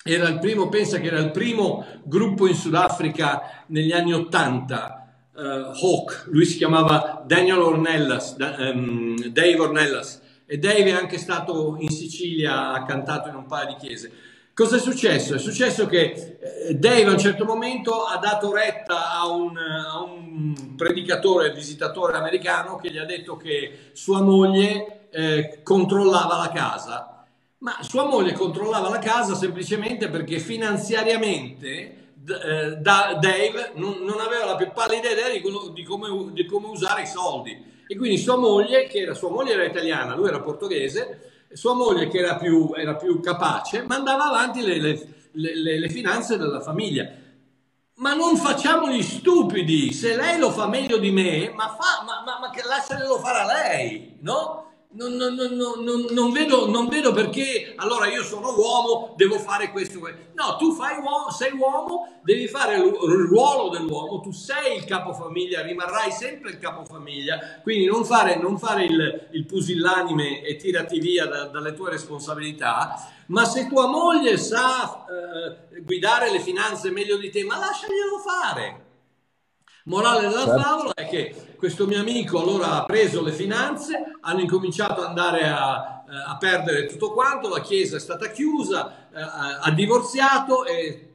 B: Era il primo, pensa che era il primo gruppo in Sudafrica negli anni Ottanta. Uh, Hawk, lui si chiamava Daniel Ornellas, da, um, Dave Ornellas e Dave è anche stato in Sicilia, ha cantato in un paio di chiese. Cosa è successo? È successo che eh, Dave a un certo momento ha dato retta a un, a un predicatore, visitatore americano che gli ha detto che sua moglie eh, controllava la casa. Ma sua moglie controllava la casa semplicemente perché finanziariamente eh, da Dave non, non, aveva la più pallida idea di, quello, di, come, di come usare i soldi. E quindi sua moglie, che era, sua moglie era italiana, lui era portoghese, sua moglie che era più, era più capace mandava avanti le, le, le, le, finanze della famiglia. Ma non facciamo gli stupidi, se lei lo fa meglio di me, ma, fa, ma, ma, ma lasciatelo fare a lei, no? Non, non, non, non, vedo, non vedo perché allora io sono uomo, devo fare questo. No, tu fai uomo, sei uomo, devi fare il ruolo dell'uomo, tu sei il capofamiglia, rimarrai sempre il capofamiglia, quindi non fare, non fare il, il, pusillanime e tirati via da, dalle tue responsabilità, ma se tua moglie sa eh, guidare le finanze meglio di te, ma lasciaglielo fare. Morale della certo. favola è che questo mio amico allora ha preso le finanze, hanno incominciato ad andare a, eh, a perdere tutto quanto, la chiesa è stata chiusa, eh, ha divorziato e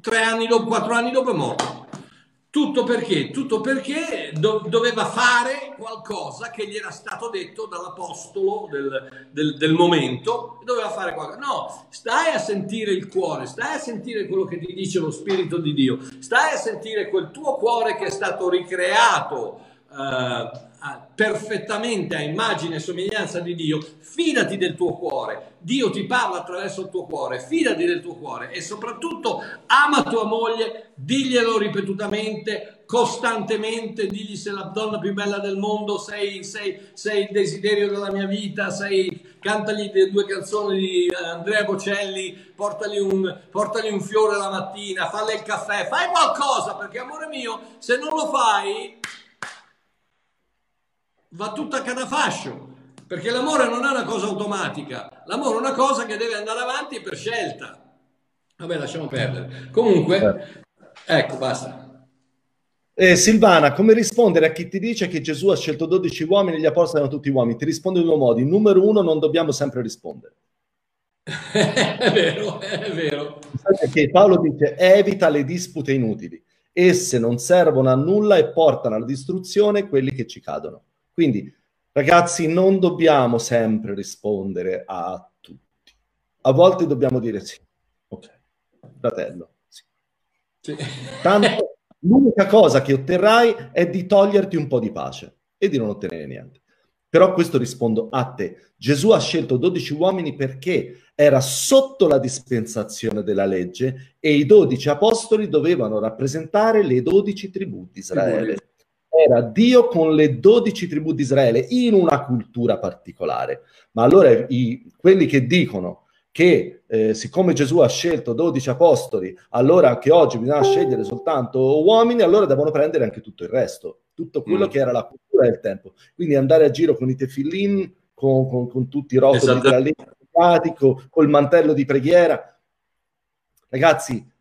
B: tre anni dopo, quattro anni dopo è morto. Tutto perché? Tutto perché do- doveva fare qualcosa che gli era stato detto dall'apostolo del, del, del, momento, doveva fare qualcosa. No, stai a sentire il cuore, stai a sentire quello che ti dice lo Spirito di Dio, stai a sentire quel tuo cuore che è stato ricreato uh, perfettamente a immagine e somiglianza di Dio, fidati del tuo cuore. Dio ti parla attraverso il tuo cuore, fidati del tuo cuore e soprattutto ama tua moglie, diglielo ripetutamente, costantemente, digli sei la donna più bella del mondo, sei, sei, sei il desiderio della mia vita, sei, cantagli due canzoni di Andrea Bocelli, portagli un, portagli un fiore la mattina, falle il caffè, fai qualcosa perché amore mio, se non lo fai va tutta a cadafascio, perché l'amore non è una cosa automatica, l'amore è una cosa che deve andare avanti per scelta. Vabbè, lasciamo perdere. Comunque, ecco, basta.
A: Eh, Silvana, come rispondere a chi ti dice che Gesù ha scelto 12 uomini e gli apostoli erano tutti uomini? Ti rispondo in due modi. Numero uno, non dobbiamo sempre rispondere. *laughs*
B: è vero, è vero.
A: Perché Paolo dice evita le dispute inutili. Esse non servono a nulla e portano alla distruzione quelli che ci cadono. Quindi, ragazzi, non dobbiamo sempre rispondere a tutti. A volte dobbiamo dire sì. Ok, fratello. Sì. Sì. Tanto *laughs* l'unica cosa che otterrai è di toglierti un po' di pace e di non ottenere niente. Però questo rispondo a te. Gesù ha scelto 12 uomini perché era sotto la dispensazione della legge e i 12 apostoli dovevano rappresentare le 12 tribù di Israele era Dio con le dodici tribù di Israele in una cultura particolare. Ma allora i, quelli che dicono che eh, siccome Gesù ha scelto 12 apostoli, allora anche oggi bisogna scegliere soltanto uomini, allora devono prendere anche tutto il resto, tutto quello mm. che era la cultura del tempo. Quindi andare a giro con i tefillin, con, con, con tutti i rotoli esatto. della legge, col mantello di preghiera. Ragazzi,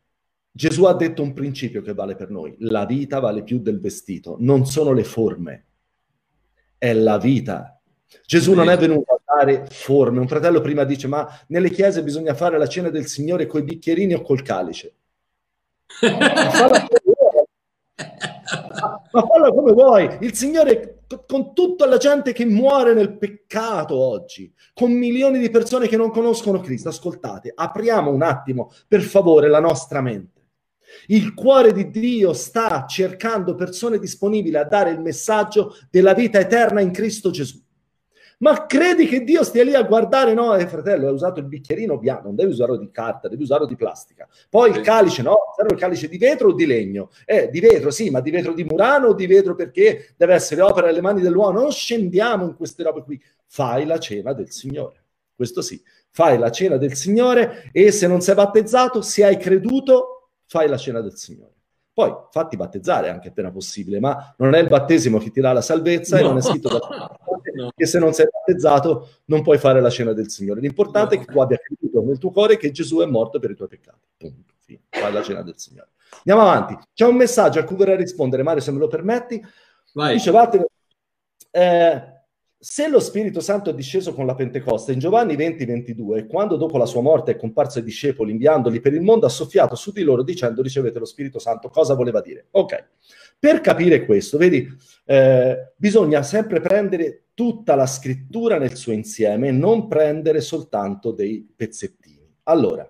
A: Gesù ha detto un principio che vale per noi, la vita vale più del vestito, non sono le forme, è la vita. Gesù non è venuto a dare forme. Un fratello prima dice, ma nelle chiese bisogna fare la cena del Signore coi bicchierini o col calice. Ma falla come vuoi. Ma falla come vuoi. Il Signore, con tutta la gente che muore nel peccato oggi, con milioni di persone che non conoscono Cristo, ascoltate, apriamo un attimo, per favore, la nostra mente il cuore di Dio sta cercando persone disponibili a dare il messaggio della vita eterna in Cristo Gesù. Ma credi che Dio stia lì a guardare? No, eh, fratello, hai usato il bicchierino bianco, non devi usarlo di carta, devi usarlo di plastica. Poi il calice, no, serve il calice di vetro o di legno? Eh, di vetro, sì, ma di vetro di Murano o di vetro perché deve essere opera alle mani dell'uomo? Non scendiamo in queste robe qui. Fai la cena del Signore. Questo sì, fai la cena del Signore e se non sei battezzato, se hai creduto, fai la cena del Signore. Poi fatti battezzare anche appena possibile, ma non è il battesimo che ti dà la salvezza no. e non è scritto da *laughs* no. che se non sei battezzato non puoi fare la cena del Signore. L'importante no. è che tu abbia creduto nel tuo cuore che Gesù è morto per i tuoi peccati. Punto. Fine. Fai la cena del Signore. Andiamo avanti. C'è un messaggio a cui vorrei rispondere, Mario, se me lo permetti. Vai. Dice, Vattene, eh, se lo Spirito Santo è disceso con la Pentecoste, in Giovanni 20, 22, quando dopo la sua morte è comparso ai discepoli inviandoli per il mondo, ha soffiato su di loro dicendo ricevete lo Spirito Santo. Cosa voleva dire? Ok, per capire questo, vedi, eh, bisogna sempre prendere tutta la scrittura nel suo insieme non prendere soltanto dei pezzettini. Allora,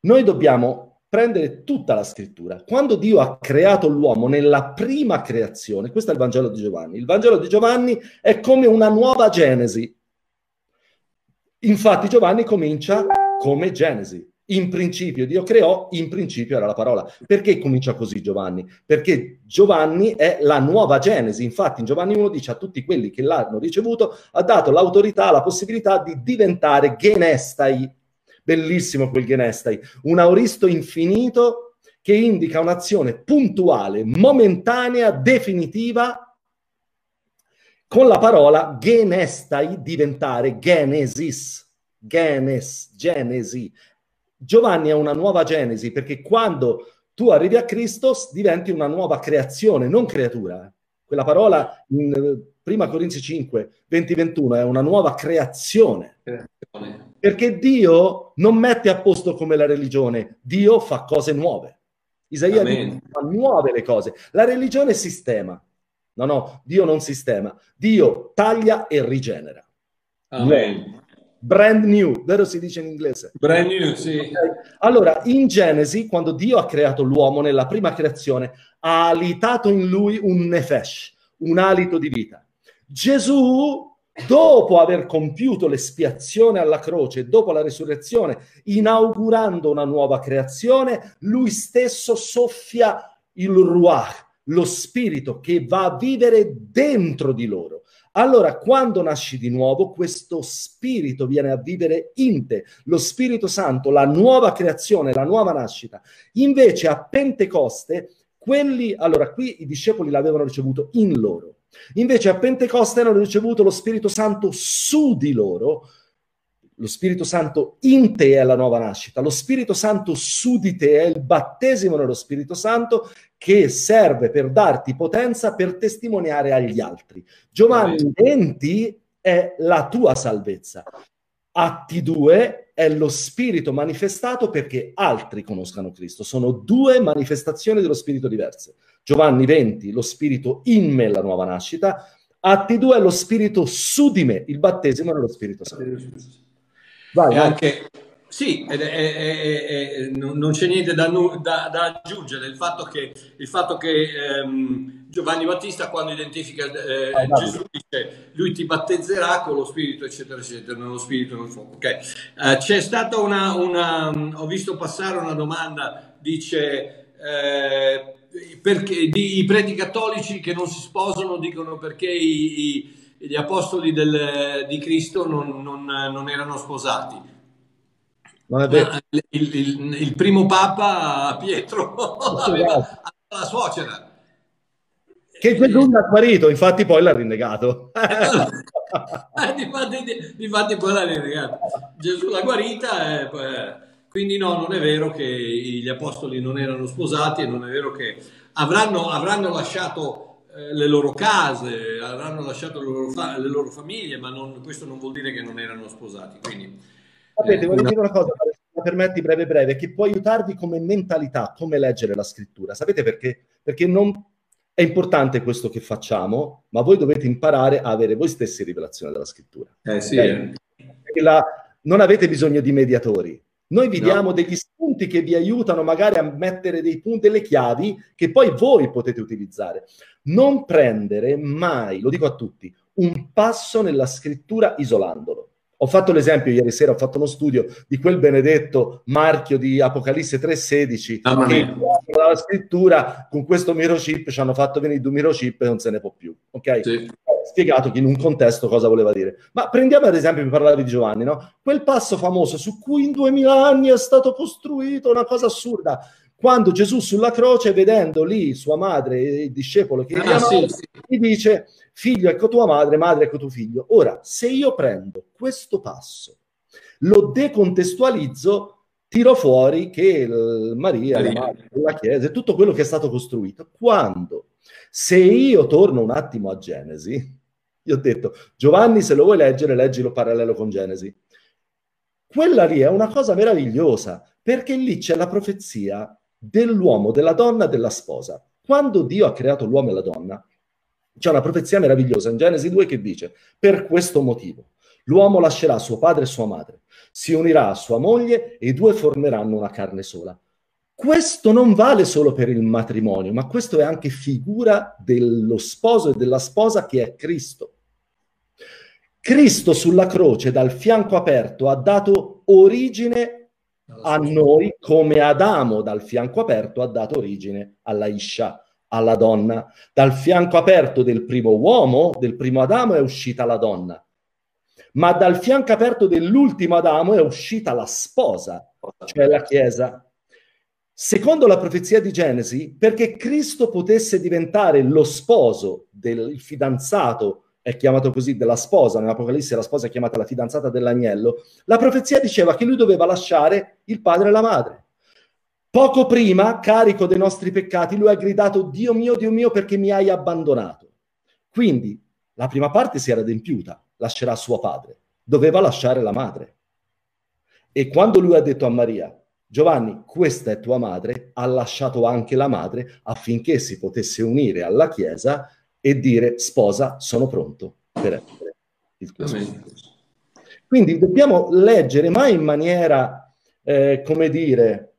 A: noi dobbiamo prendere tutta la scrittura. Quando Dio ha creato l'uomo nella prima creazione, questo è il Vangelo di Giovanni, il Vangelo di Giovanni è come una nuova Genesi. Infatti Giovanni comincia come Genesi. in principio Dio creò, in principio era la parola. Perché comincia così Giovanni? Perché Giovanni è la nuova Genesi. Infatti in Giovanni 1 dice a tutti quelli che l'hanno ricevuto, ha dato l'autorità, la possibilità di diventare genestai. Bellissimo quel genestai, un auristo infinito che indica un'azione puntuale, momentanea, definitiva, con la parola genestai diventare genesis. Genes, genesi, Giovanni è una nuova genesi perché quando tu arrivi a Cristo diventi una nuova creazione, non creatura. Quella parola in eh, Prima Corinzi 5, 20-21 è una nuova creazione. Perché Dio non mette a posto come la religione, Dio fa cose nuove. Isaia fa nuove le cose. La religione sistema. No, no, Dio non sistema. Dio taglia e rigenera.
B: Amen
A: brand new, vero si dice in inglese?
B: Brand new, sì.
A: Okay. Allora, in Genesi, quando Dio ha creato l'uomo nella prima creazione, ha alitato in lui un nefesh, un alito di vita. Gesù, dopo aver compiuto l'espiazione alla croce, dopo la resurrezione, inaugurando una nuova creazione, lui stesso soffia il ruach, lo spirito che va a vivere dentro di loro. Allora, quando nasci di nuovo, questo spirito viene a vivere in te, lo Spirito Santo, la nuova creazione, la nuova nascita. Invece a Pentecoste, quelli, allora qui i discepoli l'avevano ricevuto in loro. Invece a Pentecoste hanno ricevuto lo Spirito Santo su di loro, lo Spirito Santo in te è la nuova nascita, lo Spirito Santo su di te è il battesimo nello Spirito Santo che serve per darti potenza per testimoniare agli altri. Giovanni 20 è la tua salvezza. Atti 2 è lo Spirito manifestato perché altri conoscano Cristo. Sono due manifestazioni dello Spirito diverse. Giovanni 20, lo Spirito in me, la nuova nascita. Atti 2 è lo Spirito su di me, il battesimo nello Spirito Santo.
B: Vai, vai. Anche, sì, è, è, è, non c'è niente da, da, da, aggiungere. Il fatto che, il fatto che ehm, Giovanni Battista, quando identifica eh, ah, Gesù, dice lui ti battezzerà con lo spirito, eccetera, eccetera, nello spirito nel fuoco. Okay. Eh, c'è stata una, una, ho visto passare una domanda, dice. Eh, perché di, i preti cattolici che non si sposano dicono perché i, i gli apostoli del, di Cristo non, non, non erano sposati. Il, il, il, primo papa Pietro aveva la *laughs* suocera.
A: Che quello ha guarito, infatti poi l'ha rinnegato. *laughs*
B: eh, difatti poi l'ha rinnegato. Gesù l'ha guarita, e, quindi no, non è vero che gli apostoli non erano sposati e non è vero che avranno, avranno lasciato eh, le loro case, avranno lasciato le loro, fa- le loro famiglie, ma non, questo non vuol dire che non erano sposati. Quindi,
A: Sapete, voglio una... dire una cosa, se permetti breve breve, che può aiutarvi come mentalità, come leggere la scrittura. Sapete perché? Perché non è importante questo che facciamo, ma voi dovete imparare a avere voi stessi rivelazione della scrittura.
B: Eh sì. Okay?
A: Eh. La, non avete bisogno di mediatori. Noi vi no. diamo degli spunti che vi aiutano magari a mettere dei punti, delle chiavi che poi voi potete utilizzare. Non prendere mai, lo dico a tutti, un passo nella scrittura isolandolo. Ho fatto l'esempio ieri sera, ho fatto uno studio di quel benedetto marchio di Apocalisse 3.16 ah, che dalla scrittura con questo microchip ci hanno fatto venire due microchip e non se ne può più. Ok? Sì. Spiegato che in un contesto cosa voleva dire. Ma prendiamo ad esempio, mi parlavi di Giovanni, no? Quel passo famoso su cui in duemila anni è stato costruito una cosa assurda quando Gesù sulla croce, vedendo lì sua madre e il discepolo che ah, sì, sì. gli dice, figlio ecco tua madre, madre ecco tuo figlio. Ora, se io prendo questo passo, lo decontestualizzo, tiro fuori che Maria, Maria. La, madre, la Chiesa, è tutto quello che è stato costruito. Quando? Se io torno un attimo a Genesi, io ho detto, Giovanni, se lo vuoi leggere, leggilo parallelo con Genesi. Quella lì è una cosa meravigliosa, perché lì c'è la profezia dell'uomo, della donna, della sposa. Quando Dio ha creato l'uomo e la donna, c'è una profezia meravigliosa in Genesi 2 che dice, per questo motivo, l'uomo lascerà suo padre e sua madre, si unirà a sua moglie e i due formeranno una carne sola. Questo non vale solo per il matrimonio, ma questo è anche figura dello sposo e della sposa che è Cristo. Cristo sulla croce, dal fianco aperto, ha dato origine a noi come Adamo dal fianco aperto ha dato origine alla Isha, alla donna. Dal fianco aperto del primo uomo, del primo Adamo, è uscita la donna. Ma dal fianco aperto dell'ultimo Adamo è uscita la sposa, cioè la Chiesa. Secondo la profezia di Genesi, perché Cristo potesse diventare lo sposo del fidanzato è chiamato così della sposa, nell'Apocalisse la sposa è chiamata la fidanzata dell'agnello, la profezia diceva che lui doveva lasciare il padre e la madre. Poco prima, carico dei nostri peccati, lui ha gridato Dio mio, Dio mio, perché mi hai abbandonato. Quindi la prima parte si era adempiuta, lascerà suo padre, doveva lasciare la madre. E quando lui ha detto a Maria, Giovanni, questa è tua madre, ha lasciato anche la madre affinché si potesse unire alla Chiesa e dire sposa, sono pronto per essere il tuo sposo. Quindi dobbiamo leggere mai in maniera, eh, come dire,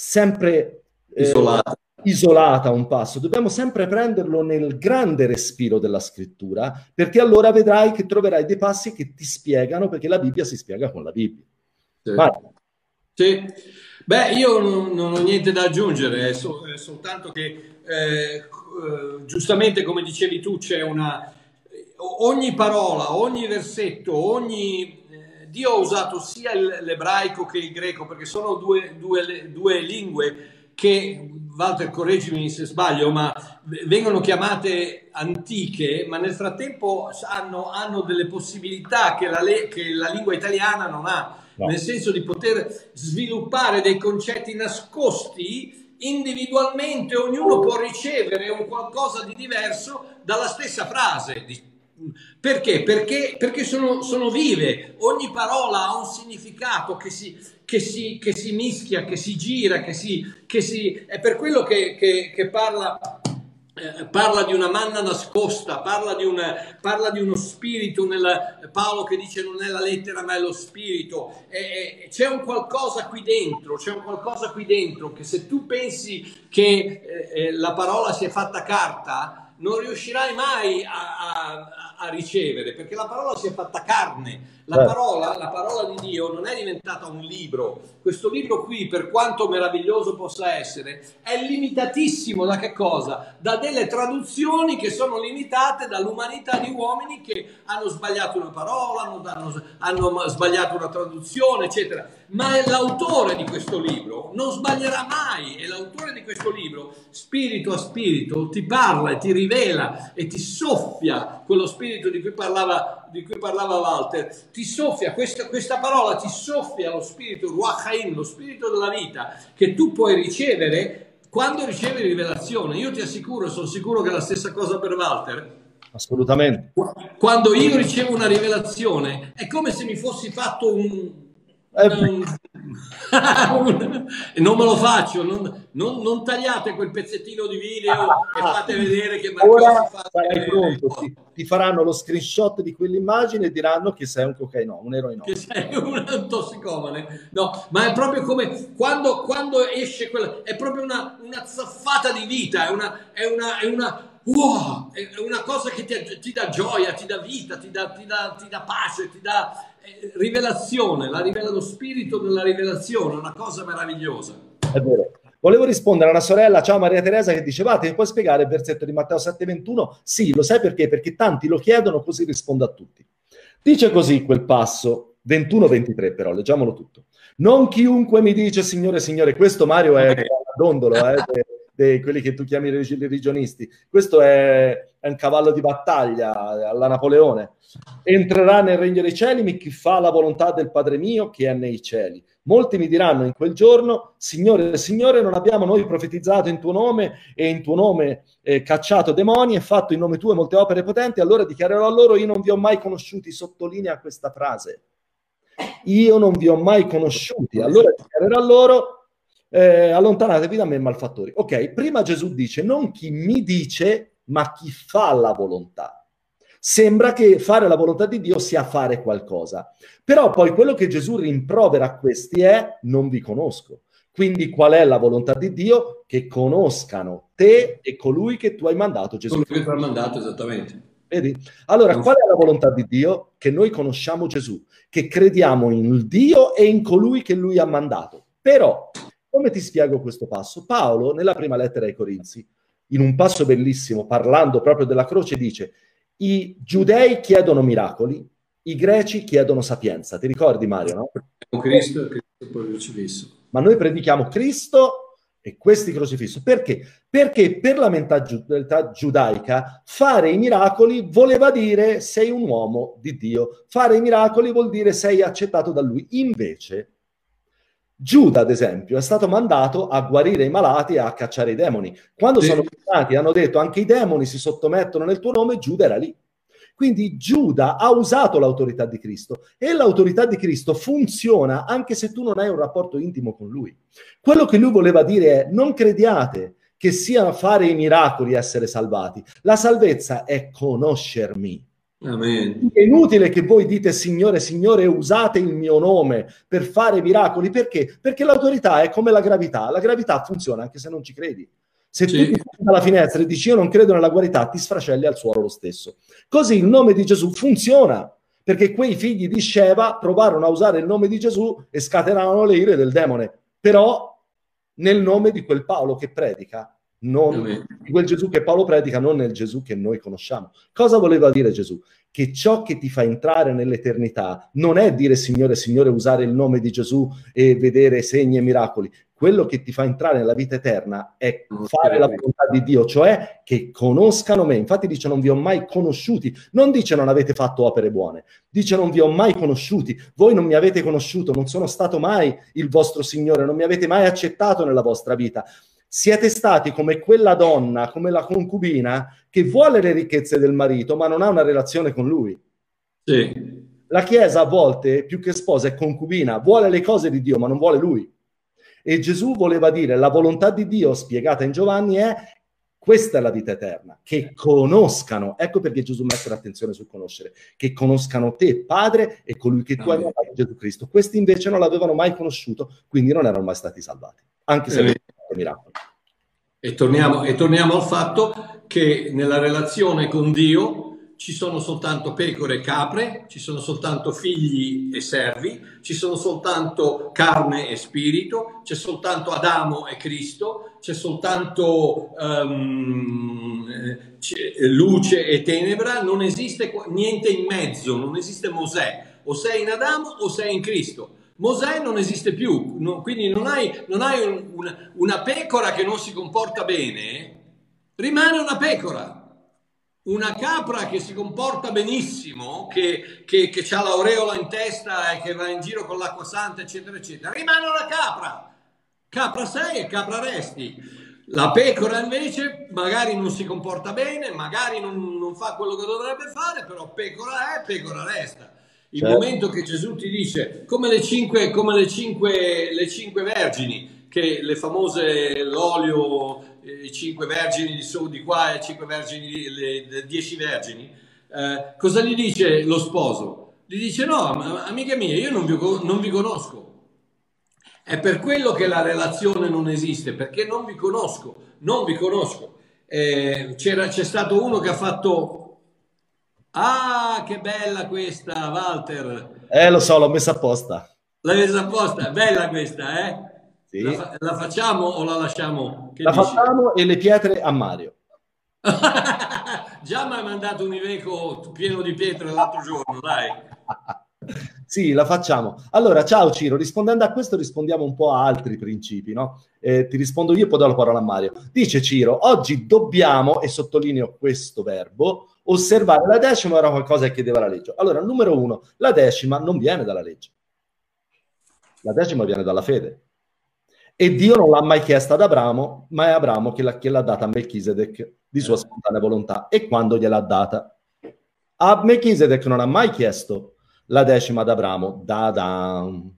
A: sempre
B: eh, isolata.
A: isolata un passo, dobbiamo sempre prenderlo nel grande respiro della scrittura, perché allora vedrai che troverai dei passi che ti spiegano, perché la Bibbia si spiega con la Bibbia.
B: Sì. Sì. Beh, io non, non, ho niente da aggiungere, è, so, è soltanto che eh, eh, giustamente come dicevi tu c'è una... Ogni parola, ogni versetto, ogni... Dio ha usato sia l'ebraico che il greco perché sono due, due, due lingue che, Walter correggimi se sbaglio, ma vengono chiamate antiche, ma nel frattempo hanno, hanno delle possibilità che la, che la lingua italiana non ha. No. nel senso di poter sviluppare dei concetti nascosti individualmente ognuno può ricevere un qualcosa di diverso dalla stessa frase. Perché? Perché, perché sono, sono, vive, ogni parola ha un significato che si, che si, che si mischia, che si gira, che si, che si... è per quello che, che, parla eh, parla di una manna nascosta, parla di, un, parla di uno spirito, nel, Paolo che dice non è la lettera ma è lo spirito, e, e, c'è un qualcosa qui dentro, c'è un qualcosa qui dentro che se tu pensi che eh, eh la parola si è fatta carta, non riuscirai mai a, a, a, ricevere, perché la parola si è fatta carne. La parola, la parola di Dio non è diventata un libro. Questo libro qui, per quanto meraviglioso possa essere, è limitatissimo da che cosa? Da delle traduzioni che sono limitate dall'umanità di uomini che hanno sbagliato una parola, hanno, hanno sbagliato una traduzione, eccetera ma è l'autore di questo libro, non sbaglierà mai, è l'autore di questo libro, spirito a spirito, ti parla e ti rivela e ti soffia quello spirito di cui parlava, di cui parlava Walter, ti soffia, questa, questa parola ti soffia lo spirito, Ruach Haim, lo spirito della vita, che tu puoi ricevere quando ricevi rivelazione. Io ti assicuro, sono sicuro che è la stessa cosa per Walter,
A: Assolutamente.
B: Quando io ricevo una rivelazione è come se mi fossi fatto un, non, *laughs* non me lo faccio, non, non, non, tagliate quel pezzettino di video e fate vedere che
A: Ora sarai pronto, ti, ti, faranno lo screenshot di quell'immagine e diranno che sei un cocaino, un eroino.
B: Che sei un, tossicomane. No, ma è proprio come quando, quando esce quella, è proprio una, una zaffata di vita, è una, è una, è una wow, è una cosa che ti, ti, dà gioia, ti dà vita, ti dà, ti dà, ti dà pace, ti dà eh, rivelazione, la rivela lo spirito della rivelazione, una cosa meravigliosa.
A: È vero. Volevo rispondere a una sorella, ciao Maria Teresa, che diceva, ti puoi spiegare il versetto di Matteo 7,21? Sì, lo sai perché? Perché tanti lo chiedono, così rispondo a tutti. Dice così quel passo, 21-23 però, leggiamolo tutto. Non chiunque mi dice Signore, Signore, questo Mario è dondolo, eh, di quelli che tu chiami religionisti. Questo è, è, un cavallo di battaglia alla Napoleone. Entrerà nel regno dei cieli chi fa la volontà del Padre mio che è nei cieli. Molti mi diranno in quel giorno, Signore, Signore, non abbiamo noi profetizzato in tuo nome e in tuo nome eh, cacciato demoni e fatto in nome tuo molte opere potenti? Allora dichiarerò a loro, io non vi ho mai conosciuti, sottolinea questa frase. Io non vi ho mai conosciuti. Allora dichiarerò a loro, eh, allontanatevi da me malfattori. Ok, prima Gesù dice non chi mi dice, ma chi fa la volontà. Sembra che fare la volontà di Dio sia fare qualcosa. Però poi quello che Gesù rimprovera a questi è non vi conosco. Quindi qual è la volontà di Dio? Che conoscano te e colui che tu hai mandato Gesù.
B: Colui che tu hai mandato, esattamente.
A: Vedi? Allora, qual è la volontà di Dio? Che noi conosciamo Gesù, che crediamo in Dio e in colui che lui ha mandato. Però, come ti spiego questo passo? Paolo, nella prima lettera ai Corinzi, in un passo bellissimo, parlando proprio della croce, dice i giudei chiedono miracoli, i greci chiedono sapienza. Ti ricordi Mario, no?
B: Cristo e Cristo poi crocifisso.
A: Ma noi predichiamo Cristo e questi crocifisso. Perché? Perché per la mentalità giudaica fare i miracoli voleva dire sei un uomo di Dio. Fare i miracoli vuol dire sei accettato da lui. Invece Giuda, ad esempio, è stato mandato a guarire i malati e a cacciare i demoni. Quando sì. sono e hanno detto anche i demoni si sottomettono nel tuo nome, Giuda era lì. Quindi Giuda ha usato l'autorità di Cristo e l'autorità di Cristo funziona anche se tu non hai un rapporto intimo con lui. Quello che lui voleva dire è non crediate che sia fare i miracoli essere salvati. La salvezza è conoscermi. Amen. È inutile che voi dite Signore, Signore, usate il mio nome per fare miracoli. Perché? Perché l'autorità è come la gravità. La gravità funziona anche se non ci credi. Se sì. tu ti dalla finestra e dici io non credo nella guarità, ti sfracelli al suolo lo stesso. Così il nome di Gesù funziona, perché quei figli di Sheva provarono a usare il nome di Gesù e scatenarono le ire del demone. Però nel nome di quel Paolo che predica, non di quel Gesù che Paolo predica, non nel Gesù che noi conosciamo. Cosa voleva dire Gesù? Che ciò che ti fa entrare nell'eternità non è dire Signore, Signore, usare il nome di Gesù e vedere segni e miracoli. Quello che ti fa entrare nella vita eterna è fare la volontà di Dio, cioè che conoscano me. Infatti dice non vi ho mai conosciuti, non dice non avete fatto opere buone, dice non vi ho mai conosciuti, voi non mi avete conosciuto, non sono stato mai il vostro Signore, non mi avete mai accettato nella vostra vita siete stati come quella donna, come la concubina, che vuole le ricchezze del marito, ma non ha una relazione con lui. Sì. La Chiesa a volte, più che sposa, è concubina, vuole le cose di Dio, ma non vuole lui. E Gesù voleva dire, la volontà di Dio, spiegata in Giovanni, è questa è la vita eterna, che conoscano, ecco perché Gesù mette l'attenzione sul conoscere, che conoscano te, Padre, e colui che tu hai mandato, Gesù Cristo. Questi invece non l'avevano mai conosciuto, quindi non erano mai stati salvati, anche se... Eh miracoli.
B: E torniamo, e torniamo al fatto che nella relazione con Dio ci sono soltanto pecore e capre, ci sono soltanto figli e servi, ci sono soltanto carne e spirito, c'è soltanto Adamo e Cristo, c'è soltanto um, luce e tenebra, non esiste niente in mezzo, non esiste Mosè, o sei in Adamo o sei in Cristo. Mosè non esiste più, no, quindi non hai, non hai un, una, una pecora che non si comporta bene, rimane una pecora. Una capra che si comporta benissimo, che, che, che ha l'aureola in testa e che va in giro con l'acqua santa, eccetera, eccetera, rimane una capra. Capra sei e capra resti. La pecora invece magari non si comporta bene, magari non, non fa quello che dovrebbe fare, però pecora è, pecora resta. Il certo. momento che Gesù ti dice, come le cinque, come le cinque, le cinque vergini, che le famose, l'olio, i cinque vergini di su di qua e cinque vergini, le, le dieci vergini, eh, cosa gli dice lo sposo? Gli dice no, amiche mie, io non vi, non vi conosco. È per quello che la relazione non esiste, perché non vi conosco, non vi conosco. Eh, c'è stato uno che ha fatto Ah, che bella questa, Walter.
A: Eh, lo so, l'ho messa apposta.
B: L'hai messa apposta? Bella questa, eh? Sì. La, fa- la, facciamo o la lasciamo?
A: Che la dici? facciamo e le pietre a Mario. *laughs*
B: Già mi hai mandato un Iveco pieno di pietre l'altro giorno, dai. *laughs*
A: sì, la facciamo. Allora, ciao Ciro, rispondendo a questo rispondiamo un po' a altri principi, no? Eh, ti rispondo io e poi do la parola a Mario. Dice Ciro, oggi dobbiamo, e sottolineo questo verbo, osservare la decima era qualcosa che chiedeva la legge. Allora, numero uno, la decima non viene dalla legge. La decima viene dalla fede. E Dio non l'ha mai chiesta ad Abramo, ma è Abramo che l'ha, che l'ha data a Melchizedek di sua spontanea volontà. E quando gliel'ha data? A Melchizedek non ha mai chiesto la decima ad Abramo, da Adam.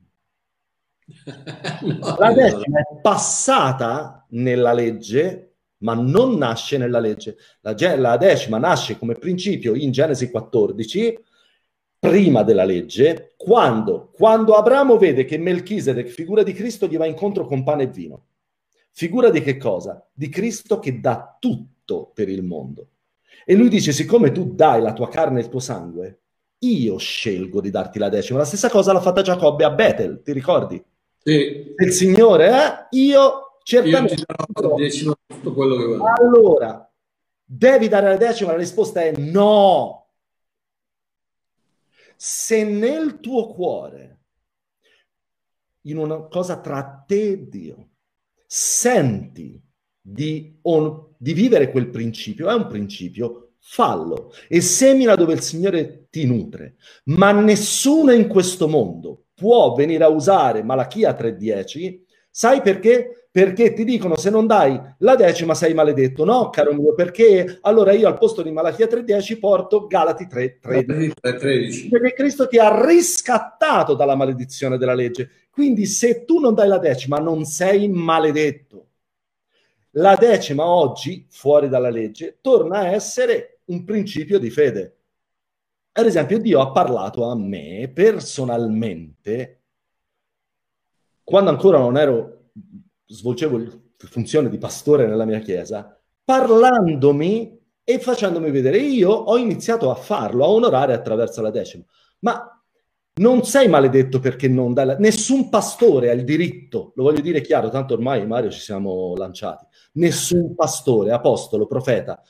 A: *laughs* no, la decima è passata nella legge ma non nasce nella legge. La, la, decima nasce come principio in Genesi 14, prima della legge, quando, quando Abramo vede che Melchisedec, figura di Cristo, gli va incontro con pane e vino. Figura di che cosa? Di Cristo che dà tutto per il mondo. E lui dice, siccome tu dai la tua carne e il tuo sangue, io scelgo di darti la decima. La stessa cosa l'ha fatta Giacobbe a Bethel, ti ricordi?
B: Sì.
A: Il Signore, eh? Io certamente...
B: Io tutto quello che vuoi.
A: Allora, devi dare la decima? La risposta è no. Se nel tuo cuore, in una cosa tra te e Dio, senti di, on, di vivere quel principio, è un principio, fallo e semina dove il Signore ti nutre. Ma nessuno in questo mondo può venire a usare Malachia 3.10, sai perché? perché ti dicono se non dai la decima sei maledetto. No, caro mio, perché allora io al posto di Malachia 3.10 porto Galati 3.13. Perché Cristo ti ha riscattato dalla maledizione della legge. Quindi se tu non dai la decima non sei maledetto. La decima oggi, fuori dalla legge, torna a essere un principio di fede. Ad esempio, Dio ha parlato a me personalmente, quando ancora non ero svolgevo funzione di pastore nella mia chiesa, parlandomi e facendomi vedere. Io ho iniziato a farlo, a onorare attraverso la decima. Ma non sei maledetto perché non dai la... Nessun pastore ha il diritto, lo voglio dire chiaro, tanto ormai Mario ci siamo lanciati. Nessun pastore, apostolo, profeta,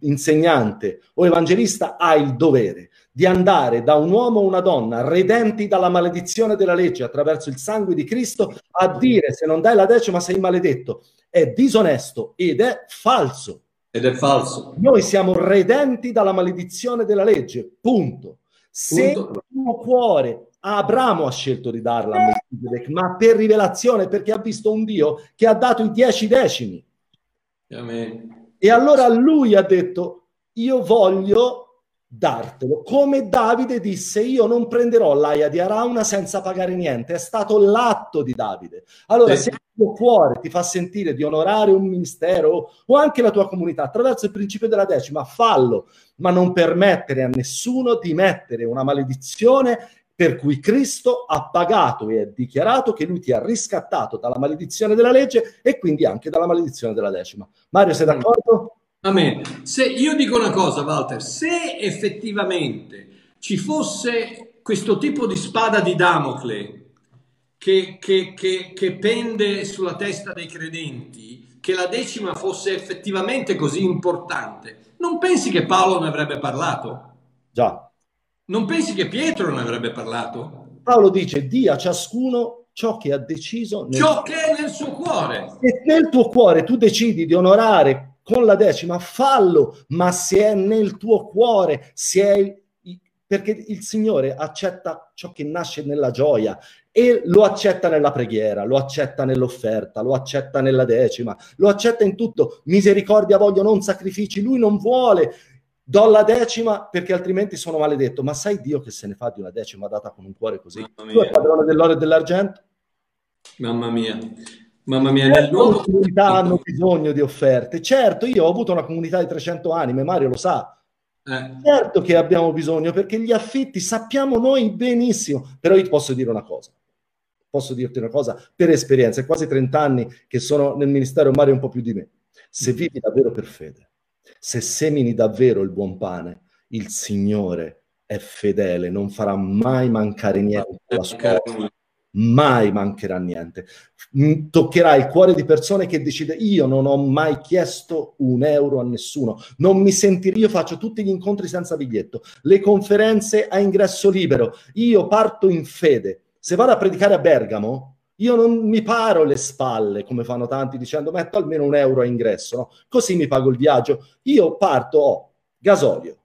A: insegnante o evangelista ha il dovere di andare da un uomo o una donna redenti dalla maledizione della legge attraverso il sangue di Cristo a dire se non dai la decima sei maledetto. È disonesto ed è falso.
B: Ed è falso.
A: Noi siamo redenti dalla maledizione della legge, punto. Se punto. il tuo cuore Abramo ha scelto di darla a Melchizedek, ma per rivelazione, perché ha visto un Dio che ha dato i dieci decimi.
B: Amen.
A: E allora lui ha detto, io voglio dartelo. Come Davide disse, io non prenderò l'aia di Arauna senza pagare niente. È stato l'atto di Davide. Allora, sì. se il tuo cuore ti fa sentire di onorare un ministero o anche la tua comunità attraverso il principio della decima, fallo, ma non permettere a nessuno di mettere una maledizione per cui Cristo ha pagato e ha dichiarato che lui ti ha riscattato dalla maledizione della legge e quindi anche dalla maledizione della decima. Mario, sei d'accordo?
B: Amen. Se io dico una cosa, Walter, se effettivamente ci fosse questo tipo di spada di Damocle che, che, che, che pende sulla testa dei credenti, che la decima fosse effettivamente così importante, non pensi che Paolo ne avrebbe parlato?
A: Già.
B: Non pensi che Pietro ne avrebbe parlato?
A: Paolo dice, dia a ciascuno ciò che ha deciso.
B: Nel... Ciò che è nel suo cuore.
A: Se nel tuo cuore tu decidi di onorare con la decima, fallo, ma se è nel tuo cuore, se è perché il Signore accetta ciò che nasce nella gioia e lo accetta nella preghiera, lo accetta nell'offerta, lo accetta nella decima, lo accetta in tutto. Misericordia voglio, non sacrifici. Lui non vuole. Do la decima perché altrimenti sono maledetto. Ma sai Dio che se ne fa di una decima data con un cuore così? Tu è padrone dell'oro e dell'argento?
B: Mamma mia. Mamma mia, nel
A: nuovo... Le comunità hanno bisogno di offerte. Certo, io ho avuto una comunità di 300 anime, Mario lo sa. Eh. Certo che abbiamo bisogno, perché gli affitti sappiamo noi benissimo. Però io ti posso dire una cosa. Posso dirti una cosa per esperienza, è quasi 30 anni che sono nel ministero, Mario un po' più di me. Se vivi davvero per fede, se semini davvero il buon pane, il Signore è fedele, non farà mai mancare niente alla sua mai mancherà niente. Mm, toccherà il cuore di persone che decide io non ho mai chiesto un euro a nessuno, non mi sentirò, io faccio tutti gli incontri senza biglietto, le conferenze a ingresso libero, io parto in fede. Se vado a predicare a Bergamo, io non mi paro le spalle come fanno tanti dicendo metto almeno un euro a ingresso, no? così mi pago il viaggio. Io parto, ho gasolio,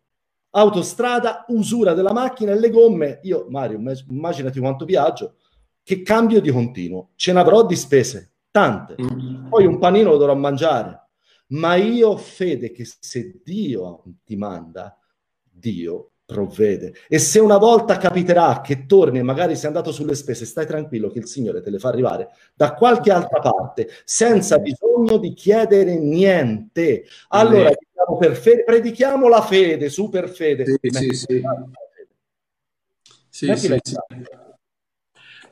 A: autostrada, usura della macchina e le gomme. Io, Mario, immaginati quanto viaggio che cambio di continuo. Ce ne avrò di spese, tante. Mm. Poi un panino lo dovrò mangiare. Ma io ho fede che se Dio ti manda, Dio provvede. E se una volta capiterà che torni e magari sei andato sulle spese, stai tranquillo che il Signore te le fa arrivare da qualche altra parte, senza bisogno di chiedere niente. Allora, diciamo fede, predichiamo la fede, super fede.
B: Sì, sì. Sì, sì, sì.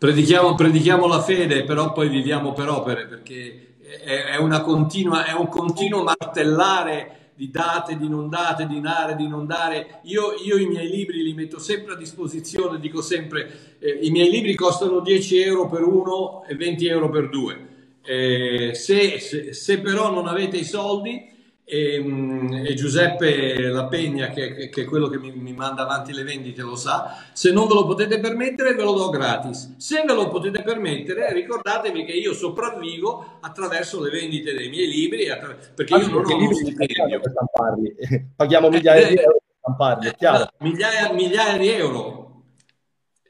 B: Predichiamo, predichiamo, la fede, però poi viviamo per opere, perché è, è, continua, è un continuo martellare di date, di non date, di dare, di non dare. Io, io i miei libri li metto sempre a disposizione, dico sempre, eh, i miei libri costano 10 euro per uno e 20 euro per due. Eh, se, se, se però non avete i soldi, e, ehm, e, Giuseppe La Pegna, che, che, è quello che mi, mi, manda avanti le vendite, lo sa. Se non ve lo potete permettere, ve lo do gratis. Se ve lo potete permettere, ricordatevi che io sopravvivo attraverso le vendite dei miei libri, attra- perché io non ho uno stipendio. *laughs*
A: Paghiamo migliaia di euro per stamparli, è chiaro.
B: Migliaia, migliaia di euro.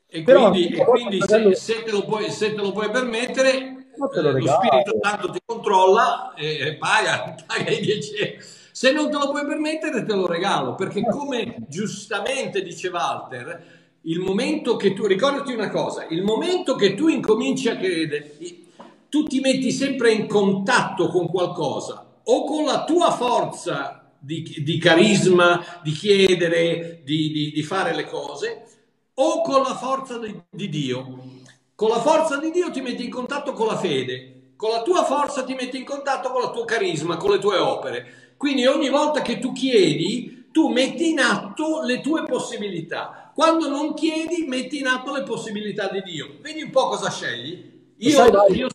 B: E Però, quindi, e quindi se, se, te puoi, se, te lo puoi, permettere, eh, lo, lo Spirito Santo ti controlla e paga, paga i 10 euro. Se non te lo puoi permettere, te lo regalo, perché come giustamente dice Walter, il momento che tu, ricordati una cosa, il momento che tu incominci a credere, tu ti metti sempre in contatto con qualcosa, o con la tua forza di, di carisma, di chiedere, di, di, di, fare le cose, o con la forza di Dio. Con la forza di Dio ti metti in contatto con la fede, con la tua forza ti metti in contatto con il tuo carisma, con le tue opere. Quindi ogni volta che tu chiedi, tu metti in atto le tue possibilità. Quando non chiedi, metti in atto le possibilità di Dio. Vedi un po' cosa scegli? Io, io,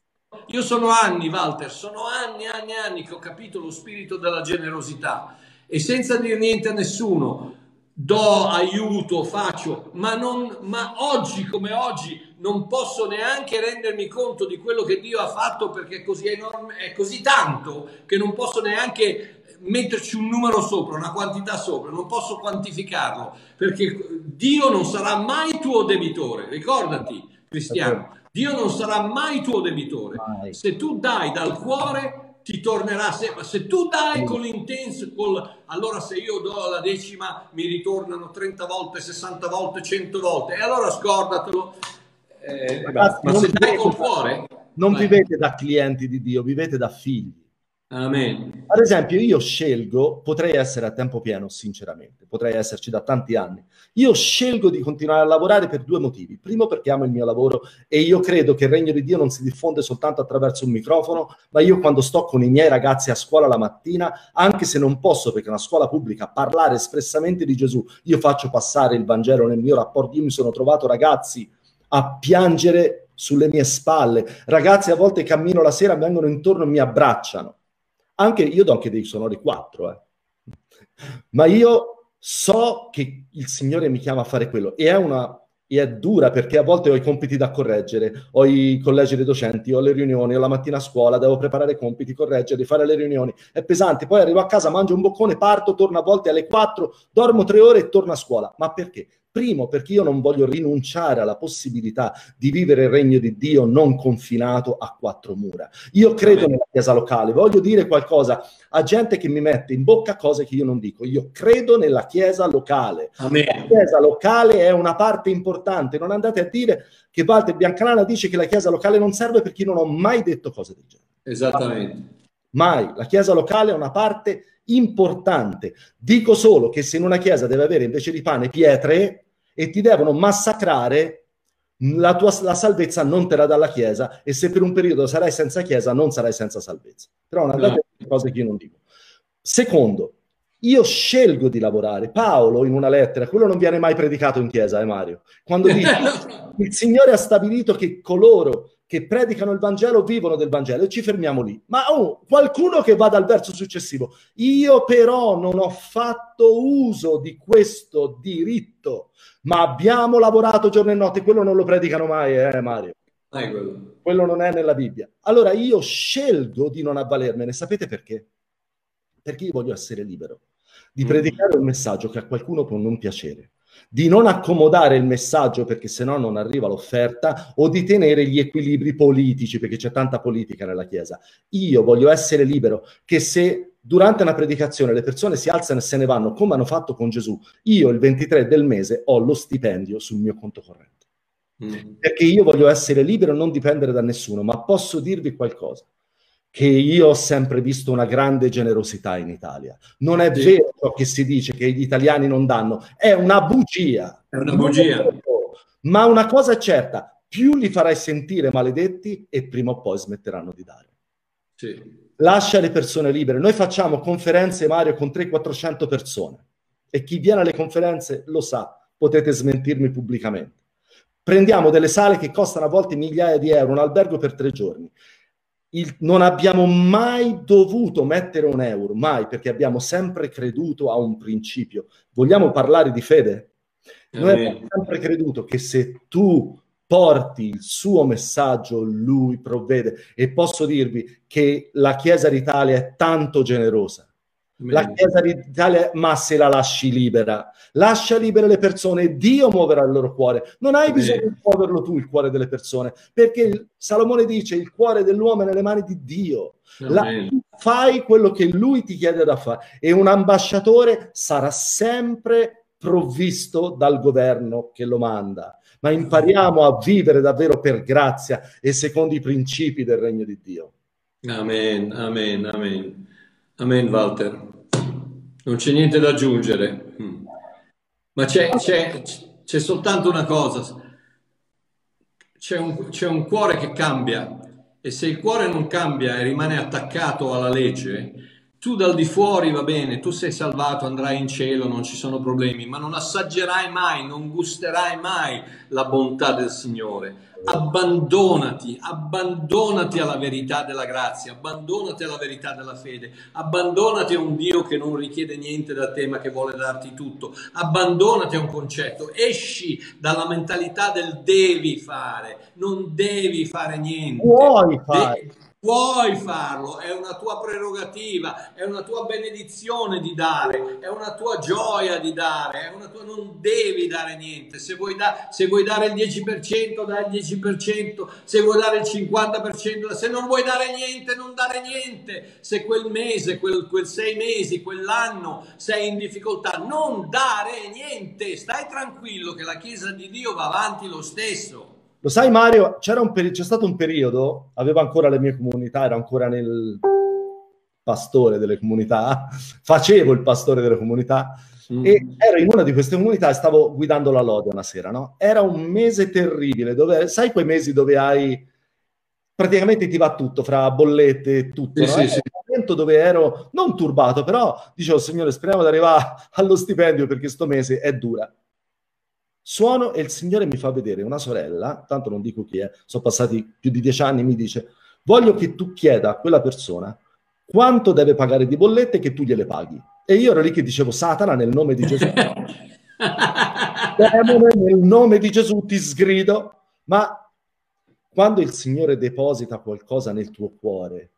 B: io sono anni, Walter, sono anni, anni, anni che ho capito lo spirito della generosità e senza dire niente a nessuno, do aiuto, faccio, ma, non, ma oggi come oggi non posso neanche rendermi conto di quello che Dio ha fatto perché è così enorme, è così tanto che non posso neanche metterci un numero sopra, una quantità sopra, non posso quantificarlo perché Dio non sarà mai tuo debitore, ricordati cristiano, Dio non sarà mai tuo debitore. Se tu dai dal cuore ti tornerà sempre. Se tu dai con l'intenso, col... allora se io do la decima mi ritornano 30 volte, 60 volte, 100 volte, e allora scordatelo. Eh, Ragazzi, ma se dai col cuore...
A: Non vai. vivete da clienti di Dio, vivete da figli.
B: Amen.
A: Ad esempio, io scelgo, potrei essere a tempo pieno, sinceramente, potrei esserci da tanti anni. Io scelgo di continuare a lavorare per due motivi. Primo, perché amo il mio lavoro e io credo che il regno di Dio non si diffonde soltanto attraverso un microfono, ma io quando sto con i miei ragazzi a scuola la mattina, anche se non posso, perché è una scuola pubblica, parlare espressamente di Gesù, io faccio passare il Vangelo nel mio rapporto. Io mi sono trovato ragazzi a piangere sulle mie spalle. Ragazzi, a volte cammino la sera, vengono intorno e mi abbracciano anche io do anche dei sonori 4, eh. ma io so che il Signore mi chiama a fare quello e è una e è dura perché a volte ho i compiti da correggere, ho i collegi dei docenti, ho le riunioni, ho la mattina a scuola, devo preparare i compiti, correggere, fare le riunioni, è pesante, poi arrivo a casa, mangio un boccone, parto, torno a volte alle 4, dormo tre ore e torno a scuola. Ma perché? Primo, perché io non voglio rinunciare alla possibilità di vivere il regno di Dio non confinato a quattro mura. Io credo nella chiesa locale, voglio dire qualcosa a gente che mi mette in bocca cose che io non dico. Io credo nella chiesa locale.
B: Amen.
A: La chiesa locale è una parte importante. Non andate a dire che Walter Biancalana dice che la chiesa locale non serve perché io non ho mai detto cose del genere.
B: Esattamente.
A: Mai. La chiesa locale è una parte importante. Dico solo che se in una chiesa deve avere invece di pane pietre, e ti devono massacrare, la tua la salvezza non te la dà la Chiesa e se per un periodo sarai senza Chiesa non sarai senza salvezza. Però non andate no. cose che io non dico. Secondo, io scelgo di lavorare. Paolo in una lettera, quello non viene mai predicato in chiesa, eh Mario, quando *laughs* dice il Signore ha stabilito che coloro che predicano il Vangelo vivono del Vangelo e ci fermiamo lì. Ma oh, qualcuno che vada al verso successivo. Io però non ho fatto uso di questo diritto, ma abbiamo lavorato giorno e notte. Quello non lo predicano mai, eh Mario.
B: Quello.
A: quello non è nella Bibbia. Allora io scelgo di non avvalermene. Sapete perché? Perché io voglio essere libero di mm. predicare un messaggio che a qualcuno può non piacere di non accomodare il messaggio perché se no non arriva l'offerta o di tenere gli equilibri politici perché c'è tanta politica nella Chiesa. Io voglio essere libero che se durante una predicazione le persone si alzano e se ne vanno come hanno fatto con Gesù, io il 23 del mese ho lo stipendio sul mio conto corrente. Mm. Perché io voglio essere libero e non dipendere da nessuno, ma posso dirvi qualcosa che io ho sempre visto una grande generosità in Italia. Non è sì. vero ciò che si dice che gli italiani non danno, è una bugia.
B: È una bugia.
A: Ma una cosa è certa, più li farai sentire maledetti e prima o poi smetteranno di dare.
B: Sì.
A: lascia le persone libere. Noi facciamo conferenze, Mario, con 300-400 persone e chi viene alle conferenze lo sa, potete smentirmi pubblicamente. Prendiamo delle sale che costano a volte migliaia di euro, un albergo per tre giorni. Il, non abbiamo mai dovuto mettere un euro, mai, perché abbiamo sempre creduto a un principio. Vogliamo parlare di fede? Noi abbiamo sempre creduto che se tu porti il suo messaggio, lui provvede. E posso dirvi che la Chiesa d'Italia è tanto generosa la Chiesa d'Italia, ma se la lasci libera, lascia libere le persone, Dio muoverà il loro cuore. Non hai bisogno di muoverlo tu il cuore delle persone, perché Salomone dice il cuore dell'uomo è nelle mani di Dio. La, fai quello che lui ti chiede da fare e un ambasciatore sarà sempre provvisto dal governo che lo manda. Ma impariamo a vivere davvero per grazia e secondo i principi del regno di Dio.
B: Amen, amen, amen. Amen, Walter. Non c'è niente da aggiungere. Mm. Ma c'è, c'è, c'è soltanto una cosa. C'è un, c'è un cuore che cambia e se il cuore non cambia e rimane attaccato alla legge, tu dal di fuori va bene, tu sei salvato, andrai in cielo, non ci sono problemi, ma non assaggerai mai, non gusterai mai la bontà del Signore abbandonati, abbandonati alla verità della grazia, abbandonati alla verità della fede, abbandonati a un Dio che non richiede niente da te ma che vuole darti tutto, abbandonati a un concetto, esci dalla mentalità del devi fare, non devi fare niente.
A: Puoi fare.
B: De- Puoi farlo, è una tua prerogativa, è una tua benedizione di dare, è una tua gioia di dare, tua... non devi dare niente. Se vuoi, da... se vuoi, dare il 10%, dai il 10%, se vuoi dare il 50%, se non vuoi dare niente, non dare niente. Se quel mese, quel, quel sei mesi, quell'anno sei in difficoltà, non dare niente. Stai tranquillo che la Chiesa di Dio va avanti lo stesso.
A: Lo sai Mario, c'era un peri- c'è stato un periodo, avevo ancora le mie comunità, ero ancora nel pastore delle comunità, *laughs* facevo il pastore delle comunità mm. e ero in una di queste comunità e stavo guidando la lode una sera, no? Era un mese terribile, dove, sai quei mesi dove hai praticamente ti va tutto fra bollette e tutto, sì, no? sì, sì. un momento dove ero non turbato, però dicevo, signore, speriamo di arrivare *laughs* allo stipendio perché sto mese è dura. Suono e il Signore mi fa vedere una sorella, tanto non dico chi è, sono passati più di dieci anni, mi dice, voglio che tu chieda a quella persona quanto deve pagare di bollette che tu gliele paghi. E io ero lì che dicevo, Satana, nel nome di Gesù. *laughs* Demone, nel nome di Gesù ti sgrido. Ma quando il Signore deposita qualcosa nel tuo cuore,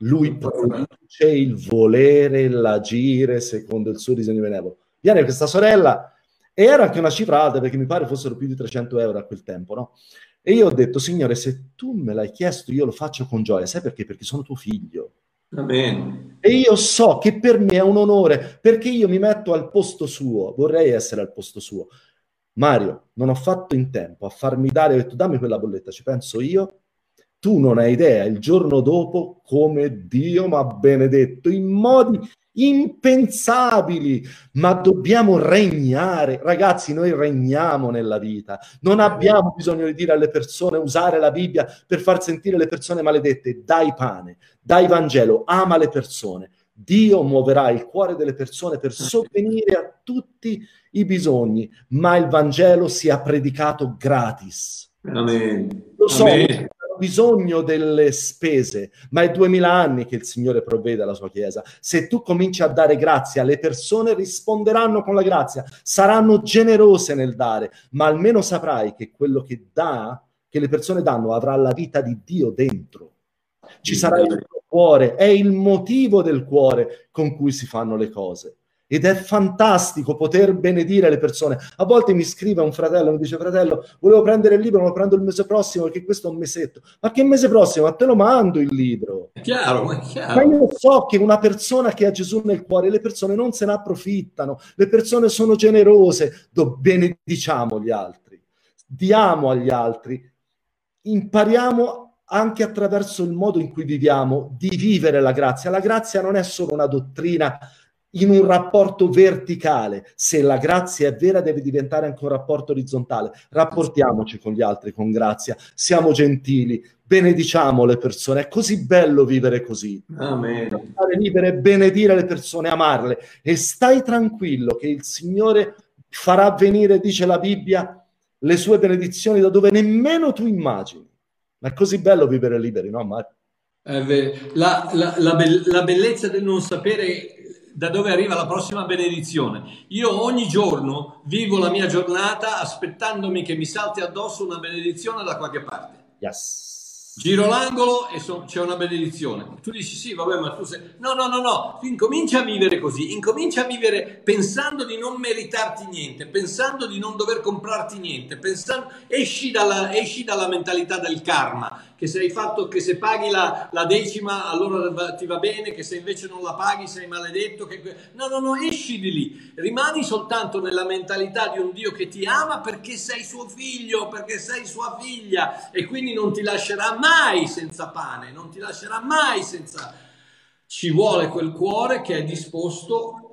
A: lui produce il volere, l'agire secondo il suo disegno benevolo. Viene questa sorella era anche una cifra alta perché mi pare fossero più di 300 euro a quel tempo, no? E io ho detto, Signore, se tu me l'hai chiesto, io lo faccio con gioia. Sai perché? Perché sono tuo figlio.
B: Amen.
A: E io so che per me è un onore, perché io mi metto al posto suo, vorrei essere al posto suo. Mario, non ho fatto in tempo a farmi dare, ho detto dammi quella bolletta, ci penso io. Tu non hai idea, il giorno dopo, come Dio mi ha benedetto, in modi impensabili, ma dobbiamo regnare. Ragazzi, noi regniamo nella vita. Non abbiamo bisogno di dire alle persone, usare la Bibbia per far sentire le persone maledette. Dai pane, dai Vangelo, ama le persone. Dio muoverà il cuore delle persone per sovvenire a tutti i bisogni, ma il Vangelo sia predicato gratis.
B: Amen.
A: Lo so, Amen bisogno delle spese, ma è duemila anni che il Signore provvede alla sua Chiesa. Se tu cominci a dare grazia, le persone risponderanno con la grazia, saranno generose nel dare, ma almeno saprai che quello che dà, che le persone danno, avrà la vita di Dio dentro. Ci sarà il tuo cuore, è il motivo del cuore con cui si fanno le cose. Ed è fantastico poter benedire le persone. A volte mi scrive un fratello, mi dice fratello, volevo prendere il libro, ma lo prendo il mese prossimo perché questo è un mesetto. Ma che mese prossimo? A te lo mando il libro.
B: È chiaro, è chiaro.
A: Ma io so che una persona che ha Gesù nel cuore, le persone non se ne approfittano, le persone sono generose, Do, benediciamo gli altri, diamo agli altri, impariamo anche attraverso il modo in cui viviamo di vivere la grazia. La grazia non è solo una dottrina in un rapporto verticale. Se la grazia è vera, deve diventare anche un rapporto orizzontale. Rapportiamoci con gli altri con grazia, siamo gentili, benediciamo le persone. È così bello vivere così.
B: Amen.
A: Libere, benedire le persone, amarle. E stai tranquillo che il Signore farà venire, dice la Bibbia, le sue benedizioni da dove nemmeno tu immagini. Ma è così bello vivere liberi, no, Mario?
B: La, la, la, be- la bellezza del non sapere da dove arriva la prossima benedizione. Io ogni giorno vivo la mia giornata aspettandomi che mi salti addosso una benedizione da qualche parte.
A: Yes.
B: Giro l'angolo e so, c'è una benedizione. Tu dici sì, vabbè, ma tu sei... No, no, no, no, incomincia a vivere così, incomincia a vivere pensando di non meritarti niente, pensando di non dover comprarti niente, pensando... esci, dalla, esci dalla mentalità del karma, che se hai fatto, che se paghi la, la, decima allora ti va bene, che se invece non la paghi sei maledetto. Che... No, no, no, esci di lì, rimani soltanto nella mentalità di un Dio che ti ama perché sei suo figlio, perché sei sua figlia e quindi non ti lascerà mai senza pane, non ti lascerà mai senza... Ci vuole quel cuore che è disposto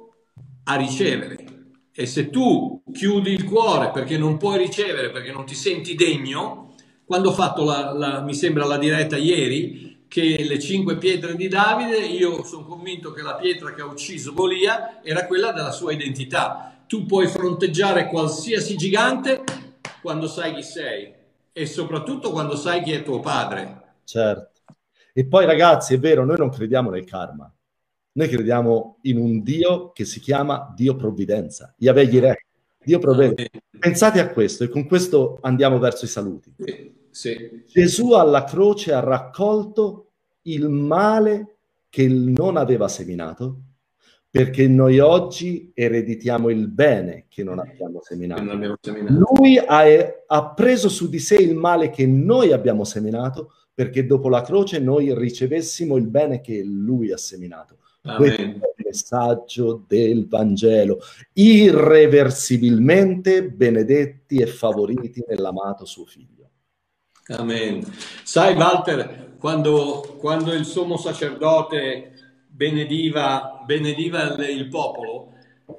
B: a ricevere. E se tu chiudi il cuore perché non puoi ricevere, perché non ti senti degno, quando ho fatto, la, la, mi sembra, la diretta ieri, che le cinque pietre di Davide, io sono convinto che la pietra che ha ucciso Golia era quella della sua identità. Tu puoi fronteggiare qualsiasi gigante quando sai chi sei e soprattutto quando sai chi è tuo padre.
A: Certo. E poi ragazzi, è vero, noi non crediamo nel karma. Noi crediamo in un Dio che si chiama Dio Provvidenza, Yahweh Yireh, Dio provvede. Pensate a questo e con questo andiamo verso i saluti.
B: Sì.
A: Gesù alla croce ha raccolto il male che non aveva seminato, perché noi oggi ereditiamo il bene che non abbiamo seminato.
B: Non seminato.
A: Lui ha, ha preso su di sé il male che noi abbiamo seminato, perché dopo la croce noi ricevessimo il bene che lui ha seminato.
B: Amen.
A: Questo è il messaggio del Vangelo, irreversibilmente benedetti e favoriti nell'amato suo figlio.
B: Amen. Sai Walter, quando, quando il sommo sacerdote benediva, benediva il, popolo,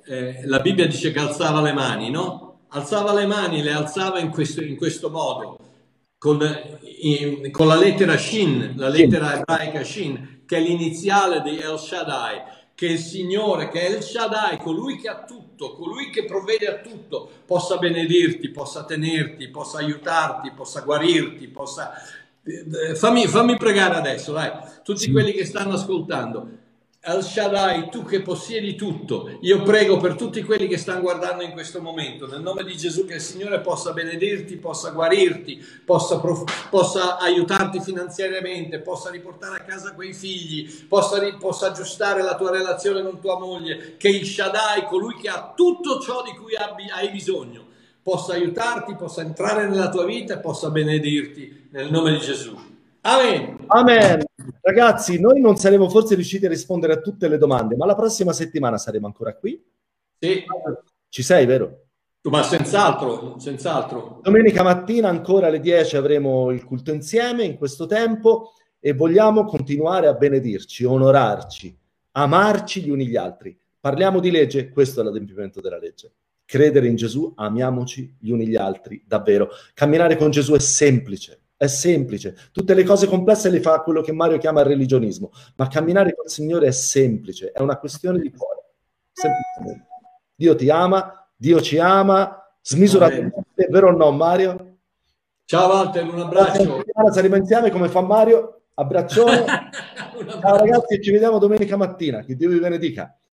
B: eh, la Bibbia dice che alzava le mani, no? Alzava le mani, le alzava in questo, in questo modo, con, in, con, la lettera Shin, la lettera ebraica Shin, che è l'iniziale di El Shaddai che il Signore, che è il Shaddai, colui che ha tutto, colui che provvede a tutto, possa benedirti, possa tenerti, possa aiutarti, possa guarirti, possa... Eh, fammi, fammi pregare adesso, dai, tutti quelli che stanno ascoltando. Al Shaddai, tu che possiedi tutto, io prego per tutti quelli che stanno guardando in questo momento, nel nome di Gesù, che il Signore possa benedirti, possa guarirti, possa, prof- possa aiutarti finanziariamente, possa riportare a casa quei figli, possa, ri- possa, aggiustare la tua relazione con tua moglie, che il Shaddai, colui che ha tutto ciò di cui abbi- hai bisogno, possa aiutarti, possa entrare nella tua vita e possa benedirti nel nome di Gesù. Amen.
A: Amen. Ragazzi, noi non saremo forse riusciti a rispondere a tutte le domande, ma la prossima settimana saremo ancora qui.
B: Sì.
A: Ci sei, vero?
B: Ma senz'altro, senz'altro.
A: Domenica mattina ancora alle 10 avremo il culto insieme in questo tempo e vogliamo continuare a benedirci, onorarci, amarci gli uni gli altri. Parliamo di legge, questo è l'adempimento della legge. Credere in Gesù, amiamoci gli uni gli altri, davvero. Camminare con Gesù è semplice, è semplice. Tutte le cose complesse le fa quello che Mario chiama il religionismo, ma camminare col Signore è semplice, è una questione di cuore. Semplicemente. Dio ti ama, Dio ci ama, smisuratamente, è vero o no Mario?
B: Ciao Walter, un abbraccio.
A: Saremo insieme come fa Mario, abbraccione. *laughs* Ciao ragazzi, ci vediamo domenica mattina, che Dio vi benedica.